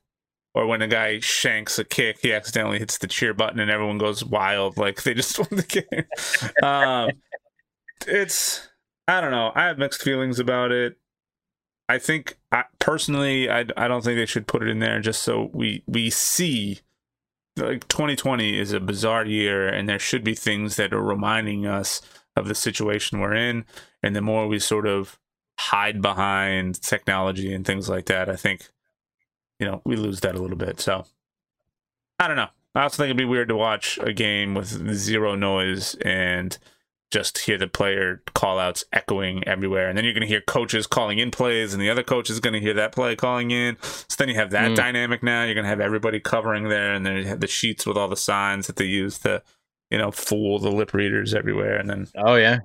or when a guy shanks a kick, he accidentally hits the cheer button and everyone goes wild like they just [laughs] won the game. um, it's I don't know. I have mixed feelings about it. I think I, personally, I, I don't think they should put it in there just so we we see like 2020 is a bizarre year and there should be things that are reminding us of the situation we're in and the more we sort of hide behind technology and things like that i think you know we lose that a little bit so i don't know i also think it'd be weird to watch a game with zero noise and just hear the player call outs echoing everywhere. And then you're going to hear coaches calling in plays, and the other coach is going to hear that play calling in. So then you have that mm. dynamic now. You're going to have everybody covering there, and then you have the sheets with all the signs that they use to, you know, fool the lip readers everywhere. And then, oh, yeah.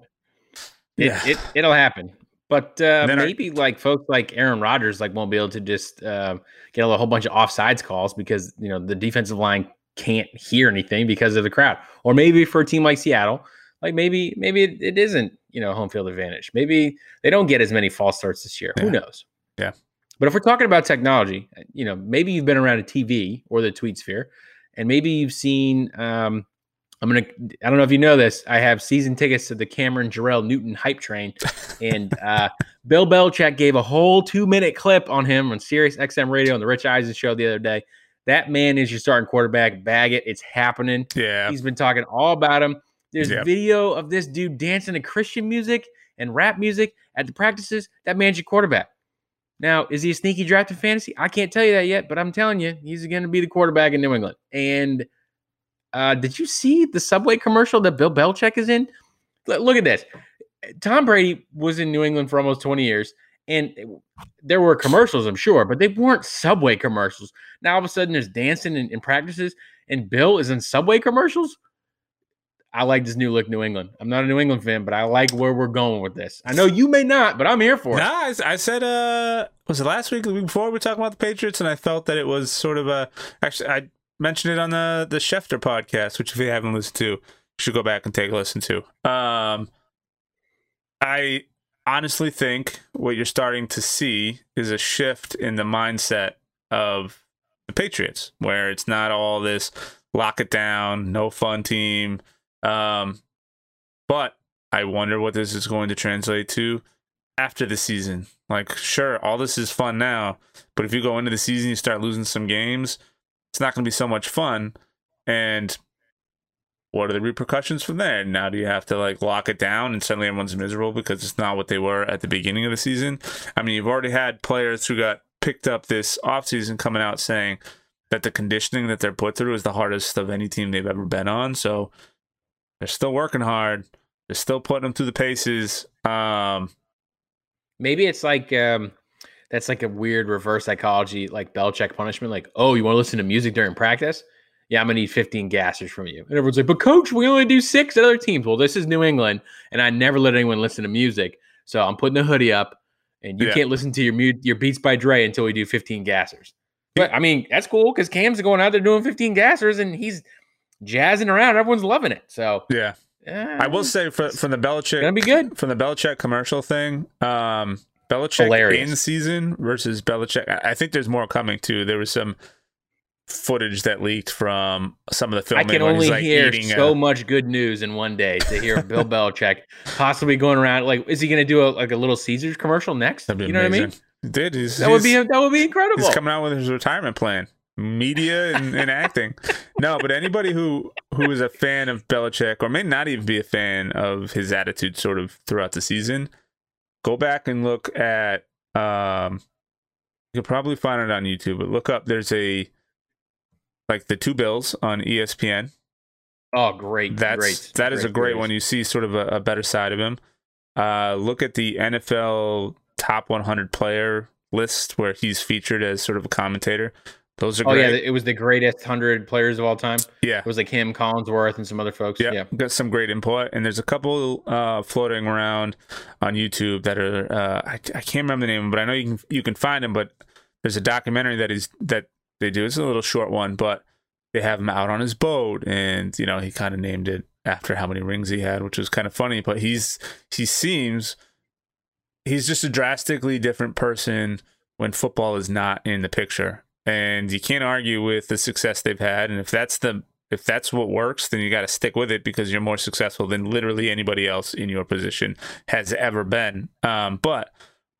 Yeah. It, it, will happen. But uh, maybe our, like folks like Aaron Rodgers like won't be able to just uh, get a whole bunch of offsides calls because you know the defensive line can't hear anything because of the crowd. Or maybe for a team like Seattle, like maybe maybe it, it isn't you know home field advantage. Maybe they don't get as many false starts this year. Yeah. Who knows? Yeah. But if we're talking about technology, you know, maybe you've been around a TV or the tweet sphere, and maybe you've seen. Um, I'm gonna. I don't know if you know this. I have season tickets to the Cameron Jerrell Newton hype train, and [laughs] uh, Bill Belichick gave a whole two minute clip on him on Sirius XM Radio on the Rich Eisen show the other day. That man is your starting quarterback. Bag it. It's happening. Yeah. He's been talking all about him. There's yep. video of this dude dancing to Christian music and rap music at the practices. That man's your quarterback. Now, is he a sneaky draft in fantasy? I can't tell you that yet, but I'm telling you, he's going to be the quarterback in New England. And uh, did you see the Subway commercial that Bill Belichick is in? Look at this. Tom Brady was in New England for almost 20 years, and there were commercials, I'm sure, but they weren't Subway commercials. Now all of a sudden, there's dancing in, in practices, and Bill is in Subway commercials. I like this new look New England. I'm not a New England fan, but I like where we're going with this. I know you may not, but I'm here for it. Nah, I, I said, uh, was it last week, week before we were talking about the Patriots, and I felt that it was sort of a. Actually, I mentioned it on the the Schefter podcast, which if you haven't listened to, you should go back and take a listen to. Um, I honestly think what you're starting to see is a shift in the mindset of the Patriots, where it's not all this lock it down, no fun team um, but I wonder what this is going to translate to after the season. Like, sure, all this is fun now, but if you go into the season, you start losing some games, it's not going to be so much fun. And what are the repercussions from there? Now, do you have to like lock it down and suddenly everyone's miserable because it's not what they were at the beginning of the season? I mean, you've already had players who got picked up this offseason coming out saying that the conditioning that they're put through is the hardest of any team they've ever been on. So, they're still working hard. They're still putting them through the paces. Um, Maybe it's like um, that's like a weird reverse psychology, like Belichick punishment. Like, oh, you want to listen to music during practice? Yeah, I'm gonna need 15 gassers from you. And everyone's like, but coach, we only do six at other teams. Well, this is New England, and I never let anyone listen to music. So I'm putting the hoodie up, and you yeah. can't listen to your mute your Beats by Dre until we do 15 gassers. But I mean, that's cool because Cam's going out there doing 15 gassers, and he's jazzing around. Everyone's loving it. So yeah, I will say for, from the Belichick gonna be good from the Belichick commercial thing. Um, Belichick Hilarious. in season versus Belichick. I think there's more coming too. There was some footage that leaked from some of the filming. I can only like hear so a... much good news in one day to hear Bill [laughs] Belichick possibly going around. Like, is he going to do a, like a little Caesars commercial next? You know amazing. what I mean? Did he's, that would be that would be incredible. He's coming out with his retirement plan media and, and acting. No, but anybody who who is a fan of Belichick or may not even be a fan of his attitude sort of throughout the season, go back and look at um you can probably find it on YouTube, but look up there's a like the two bills on ESPN. Oh, great. That's great, that is great, a great, great one. You see sort of a, a better side of him. Uh look at the NFL top 100 player list where he's featured as sort of a commentator. Those are oh great. yeah, it was the greatest hundred players of all time. Yeah, it was like him, Collinsworth, and some other folks. Yeah, yeah. got some great input, and there's a couple uh, floating around on YouTube that are uh, I, I can't remember the name, but I know you can you can find them. But there's a documentary that is that they do. It's a little short one, but they have him out on his boat, and you know he kind of named it after how many rings he had, which was kind of funny. But he's he seems he's just a drastically different person when football is not in the picture and you can't argue with the success they've had. And if that's the if that's what works, then you got to stick with it because you're more successful than literally anybody else in your position has ever been. Um, but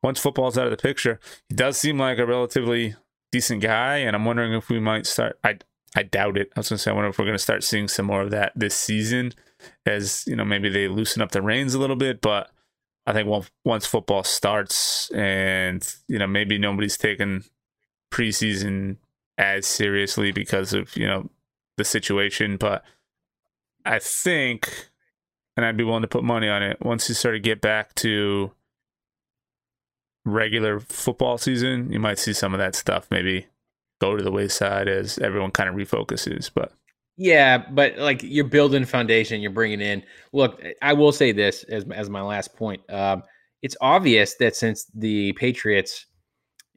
once football's out of the picture, he does seem like a relatively decent guy, and I'm wondering if we might start. I I doubt it. I was gonna say I wonder if we're gonna start seeing some more of that this season, as you know maybe they loosen up the reins a little bit. But I think once once football starts, and you know maybe nobody's taking preseason as seriously because of you know the situation, but I think, and I'd be willing to put money on it. Once you start to get back to regular football season, you might see some of that stuff maybe go to the wayside as everyone kind of refocuses. But yeah, but like you're building foundation, you're bringing in. Look, I will say this as as my last point. Um, it's obvious that since the Patriots,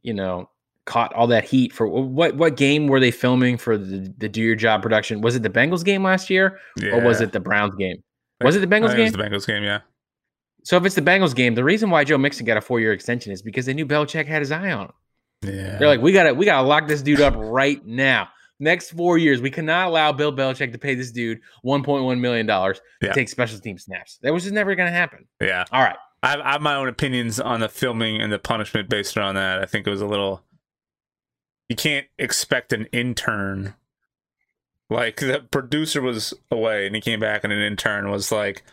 you know, caught all that heat for what what game were they filming for the, the do your job production? Was it the Bengals game last year, yeah. or was it the Browns game? Was it the Bengals game? It was the Bengals game, yeah. So if it's the Bengals game, the reason why Joe Mixon got a four year extension is because they knew Belichick had his eye on him. Yeah. They're like, we gotta we gotta lock this dude up right now. Next four years, we cannot allow Bill Belichick to pay this dude one point one million dollars to yeah. take special team snaps. That was just never gonna happen. Yeah. All right. I have, I have my own opinions on the filming and the punishment based on that. I think it was a little. You can't expect an intern. Like the producer was away and he came back and an intern was like,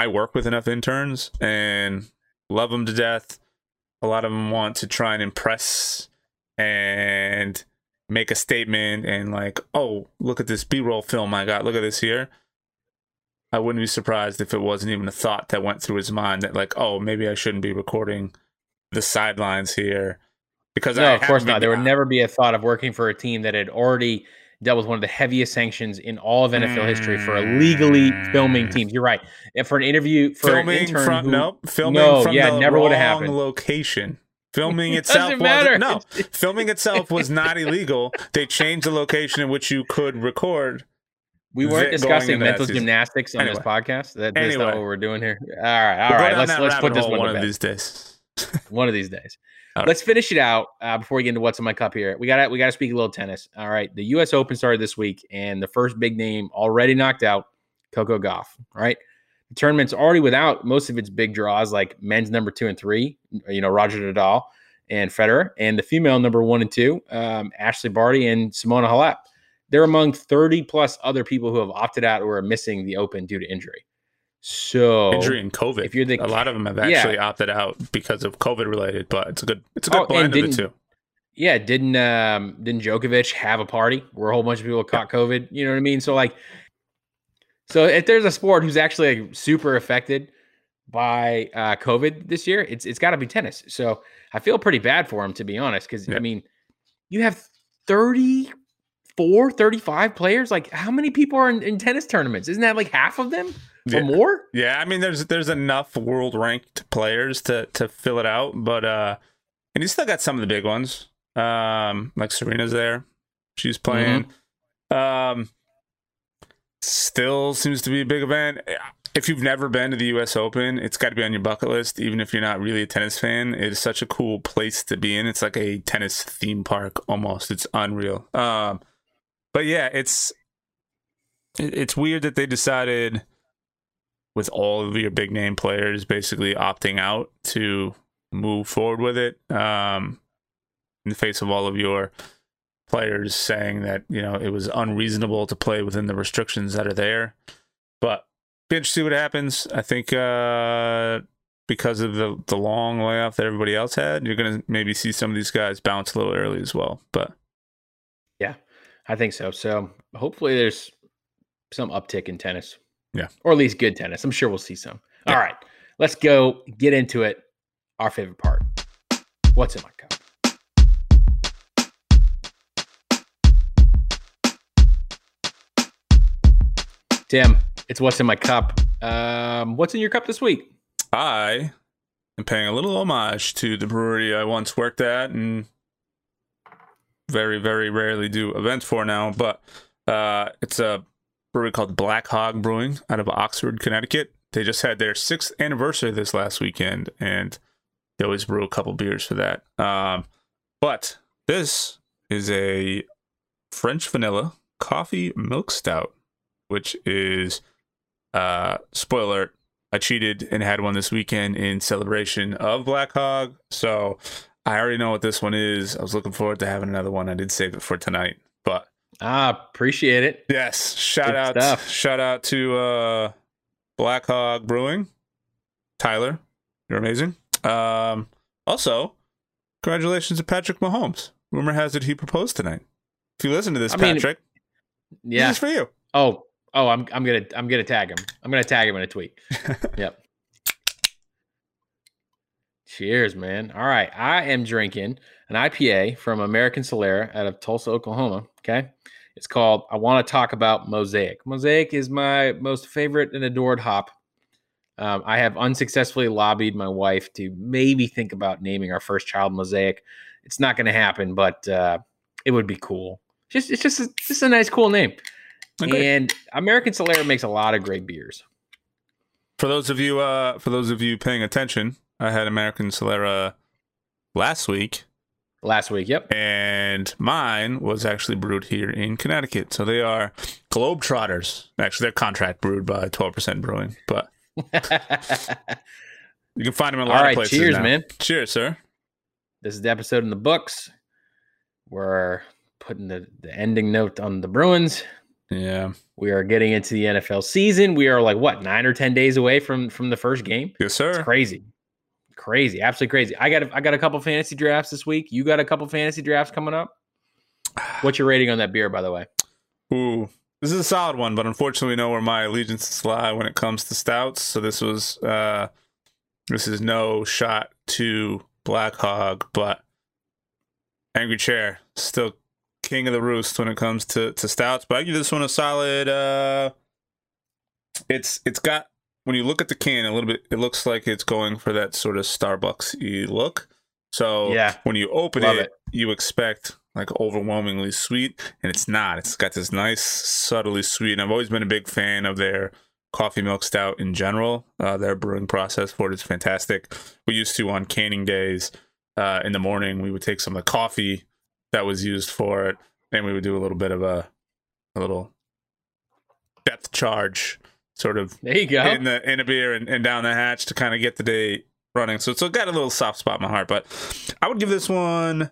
I work with enough interns and love them to death. A lot of them want to try and impress and make a statement and like, oh, look at this B-roll film I got. Look at this here. I wouldn't be surprised if it wasn't even a thought that went through his mind that like, oh, maybe I shouldn't be recording the sidelines here because no, of course not. There would never be a thought of working for a team that had already dealt with one of the heaviest sanctions in all of NFL history for illegally filming mm. teams. You're right. And for an interview for filming an intern from who, no filming no, from yeah, the never would have happened. location. Filming [laughs] itself was no. [laughs] filming itself was not illegal. They changed the location in which you could record. We weren't discussing mental gymnastics on anyway. this podcast. That, that's anyway. not what we're doing here. All right, all we'll right. Let's let's put this one, [laughs] one of these days. one of these days. Let's finish it out uh, before we get into what's in my cup here. We gotta we got to speak a little tennis. All right, the U.S. Open started this week, and the first big name already knocked out, Coco Gauff. Right, the tournament's already without most of its big draws, like men's number two and three, you know, Roger Nadal and Federer, and the female number one and two, um, Ashleigh Barty and Simona Halep. They're among 30 plus other people who have opted out or are missing the Open due to injury. So injury and COVID. If you're the a lot of them have actually yeah. opted out because of COVID related, but it's a good it's a good oh, blend of the two. Yeah, didn't um didn't Djokovic have a party where a whole bunch of people caught COVID? You know what I mean? So like, so if there's a sport who's actually like super affected by uh, COVID this year, it's it's got to be tennis. So I feel pretty bad for him to be honest, because yeah. I mean, you have 34, 35 players. Like, how many people are in, in tennis tournaments? Isn't that like half of them? Yeah. more? Yeah, I mean, there's there's enough world ranked players to to fill it out, but uh, and you still got some of the big ones. Um, like Serena's there, she's playing. Mm-hmm. Um, still seems to be a big event. If you've never been to the U.S. Open, it's got to be on your bucket list. Even if you're not really a tennis fan, it is such a cool place to be in. It's like a tennis theme park almost. It's unreal. Um, but yeah, it's it's weird that they decided with all of your big name players basically opting out to move forward with it um, in the face of all of your players saying that you know it was unreasonable to play within the restrictions that are there. But be interested to see what happens. I think uh, because of the the long layoff that everybody else had you're gonna maybe see some of these guys bounce a little early as well but yeah i think so. So hopefully there's some uptick in tennis yeah. Or at least good tennis. I'm sure we'll see some. Yeah. All right. Let's go get into it. Our favorite part. What's in my cup? Tim, it's what's in my cup. Um, what's in your cup this week? I am paying a little homage to the brewery I once worked at and very, very rarely do events for now. But uh, it's a brewery called Black Hog Brewing out of Oxford, Connecticut. They just had their sixth anniversary this last weekend, and they always brew a couple beers for that. Um, but this is a French vanilla coffee milk stout, which is uh spoiler. I cheated and had one this weekend in celebration of Black Hog. So I already know what this one is. I was looking forward to having another one. I did save it for tonight. But ah, appreciate it. Yes. Shout Good out stuff. shout out to uh Black Hog Brewing. Tyler, you're amazing. Um also, congratulations to Patrick Mahomes. Rumor has it he proposed tonight. If you listen to this, I mean, Patrick, Yeah. this is for you. Oh, oh, I'm I'm gonna I'm gonna tag him. I'm gonna tag him in a tweet. [laughs] yep. Cheers, man. All right, I am drinking an IPA from American Solera out of Tulsa, Oklahoma. Okay, it's called. I want to talk about Mosaic. Mosaic is my most favorite and adored hop. Um, I have unsuccessfully lobbied my wife to maybe think about naming our first child Mosaic. It's not going to happen, but uh, it would be cool. Just it's just a, just a nice, cool name. Agreed. And American Solera makes a lot of great beers. For those of you uh for those of you paying attention, I had American Solera last week Last week, yep. and mine was actually brewed here in Connecticut. So they are Globetrotters. Actually, they're contract brewed by 12% Brewing, but [laughs] you can find them in a lot All of right, places. cheers, now. man. Cheers, sir. this is the episode in the books. We're putting the, the ending note on the Bruins. Yeah. We are getting into the NFL season. We are like what nine or ten days away from from the first game. Yes, sir. It's crazy, crazy, absolutely crazy. I got a, I got a couple fantasy drafts this week. You got a couple fantasy drafts coming up. What's your rating on that beer, by the way? Ooh. This is a solid one, but unfortunately we know where my allegiances lie when it comes to stouts. So this was uh this is no shot to Black Hog, but Angry Chair still king of the roost when it comes to, to stouts. But I give this one a solid uh it's it's got when you look at the can a little bit it looks like it's going for that sort of Starbucks look. So Yeah. when you open it, it. you expect like overwhelmingly sweet, and it's not. It's got this nice, subtly sweet. And I've always been a big fan of their coffee milk stout in general. Uh, their brewing process for it is fantastic. We used to on canning days uh, in the morning, we would take some of the coffee that was used for it, and we would do a little bit of a a little depth charge, sort of There you go. in the in a beer and, and down the hatch to kind of get the day running. So it's got a little soft spot in my heart, but I would give this one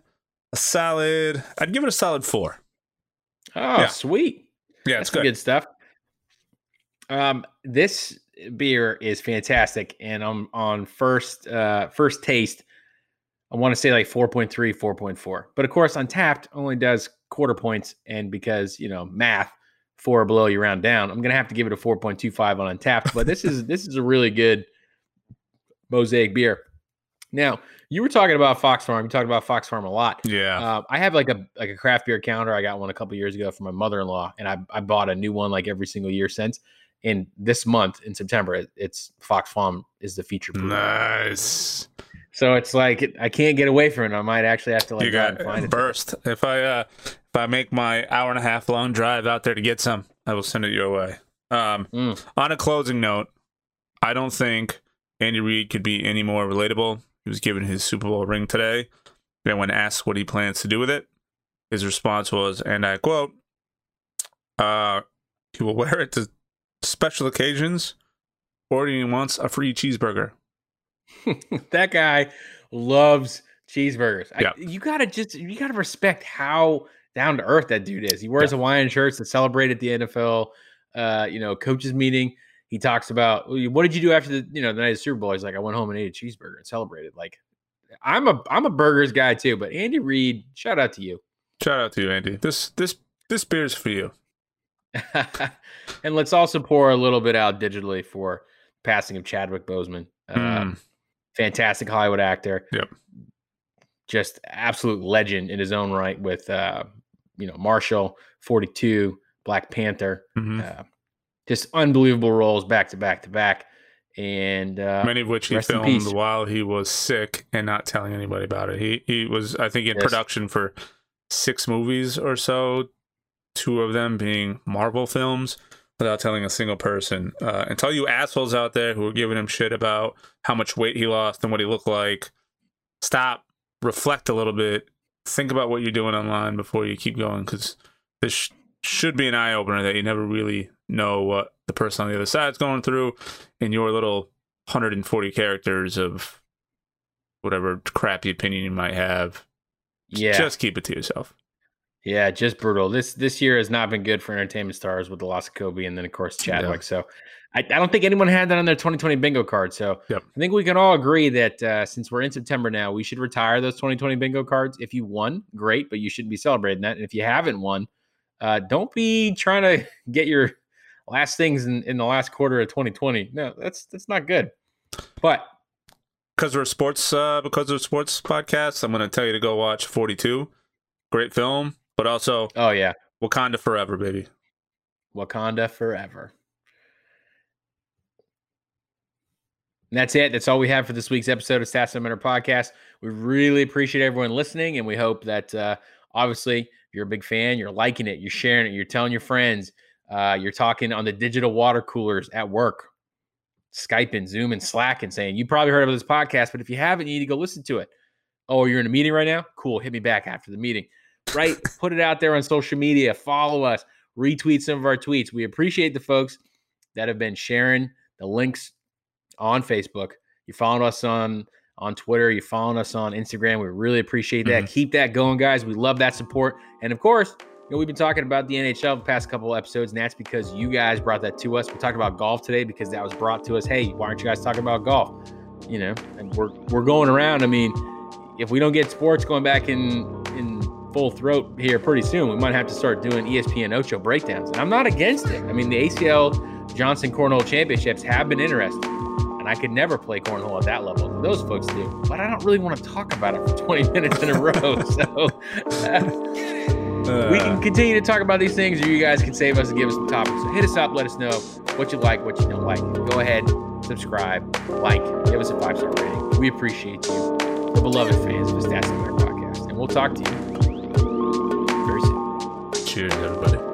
a solid. I'd give it a solid four. oh, yeah. sweet. Yeah, That's it's good. good stuff. Um, this beer is fantastic, and I'm on first uh first taste, I want to say like 4.3, 4.4. But of course, Untappd only does quarter points, and because you know math, four or below you round down. I'm gonna have to give it a 4.25 on Untappd. But this is this is a really good mosaic beer. Now, you were talking about Fox Farm. You talked about Fox Farm a lot. Yeah, Uh, I have like a like a craft beer counter. I got one a couple years ago from my mother in law, and I I bought a new one like every single year since. And this month in September, it, it's Fox Farm is the feature. brewer. nice. So it's like I can't get away from it. I might actually have to like you go got and find it. burst. If I uh if I make my hour and a half long drive out there to get some, I will send it your way. Um, Mm. on a closing note, I don't think Andy Reid could be any more relatable. He was given his Super Bowl ring today, and when asked what he plans to do with it, his response was, and I quote, uh, he will wear it to special occasions, or he wants a free cheeseburger. [laughs] that guy loves cheeseburgers. I- you gotta just you gotta respect how down to earth that dude is. He wears Hawaiian shirts to celebrate at the NFL, uh, you know, coaches meeting. He talks about what did you do after the you know the night of the Super Bowl. He's like, I went home and ate a cheeseburger and celebrated. Like, I'm a I'm a burgers guy too, but Andy Reid, shout out to you. Shout out to you, Andy. This this this beer's for you. [laughs] and let's also pour a little bit out digitally for passing of Chadwick Boseman. Uh, Mm. fantastic Hollywood actor. Yep. Just absolute legend in his own right with uh, you know, Marshall, 42, Black Panther. Mhm. Uh, just unbelievable roles back to back to back. And uh, Many of which he filmed while he was sick and not telling anybody about it. He he was, I think, in Yes. production for six movies or so, two of them being Marvel films, without telling a single person. Uh, and tell you assholes out there who are giving him shit about how much weight he lost and what he looked like, stop, reflect a little bit, think about what you're doing online before you keep going because this sh- should be an eye opener that you never really know what the person on the other side is going through in your little 140 characters of whatever crappy opinion you might have. Yeah. Just keep it to yourself. Yeah, just brutal. This this year has not been good for entertainment stars with the loss of Kobe and then of course Chadwick. Yeah. So I, I, don't think anyone had that on their 2020 bingo card. So yep. I think we can all agree that uh, since we're in September now, we should retire those 2020 bingo cards. If you won, great, but you shouldn't be celebrating that. And if you haven't won, uh, don't be trying to [laughs] get your last things in, in the last quarter of 2020. No, that's that's not good. But because we're sports, uh, because of sports podcasts, I'm going to tell you to go watch 42. Great film, but also, oh yeah, Wakanda forever, baby. Wakanda forever. And that's it. That's all we have for this week's episode of Stats Center Podcast. We really appreciate everyone listening, and we hope that uh, obviously you're a big fan, you're liking it, you're sharing it, you're telling your friends, uh, you're talking on the digital water coolers at work, Skype and Zoom and Slack, and saying you probably heard of this podcast, but if you haven't, you need to go listen to it. Oh, you're in a meeting right now? Cool. Hit me back after the meeting. Right? [laughs] Put it out there on social media. Follow us. Retweet some of our tweets. We appreciate the folks that have been sharing the links on Facebook. You're following us on on Twitter. You're following us on Instagram. We really appreciate that. Mm-hmm. Keep that going, guys. We love that support. And of course, you know, we've been talking about the NHL the past couple episodes, and that's because you guys brought that to us. We talked about golf today because that was brought to us. Hey, why aren't you guys talking about golf? You know, and we're we're going around. I mean, if we don't get sports going back in in full throat here pretty soon, we might have to start doing ESPN Ocho breakdowns. And I'm not against it. I mean, the ACL Johnson Cornhole Championships have been interesting and I could never play cornhole at that level. Those folks do, but I don't really want to talk about it for [laughs] 20 minutes in a row. So uh, [laughs] [laughs] we can continue to talk about these things, or you guys can save us and give us some topics. So hit us up, let us know what you like, what you don't like. Go ahead, subscribe, like, give us a five star rating. We appreciate you, the beloved fans of the Stats Center Podcast, and we'll talk to you very soon. Cheers, everybody.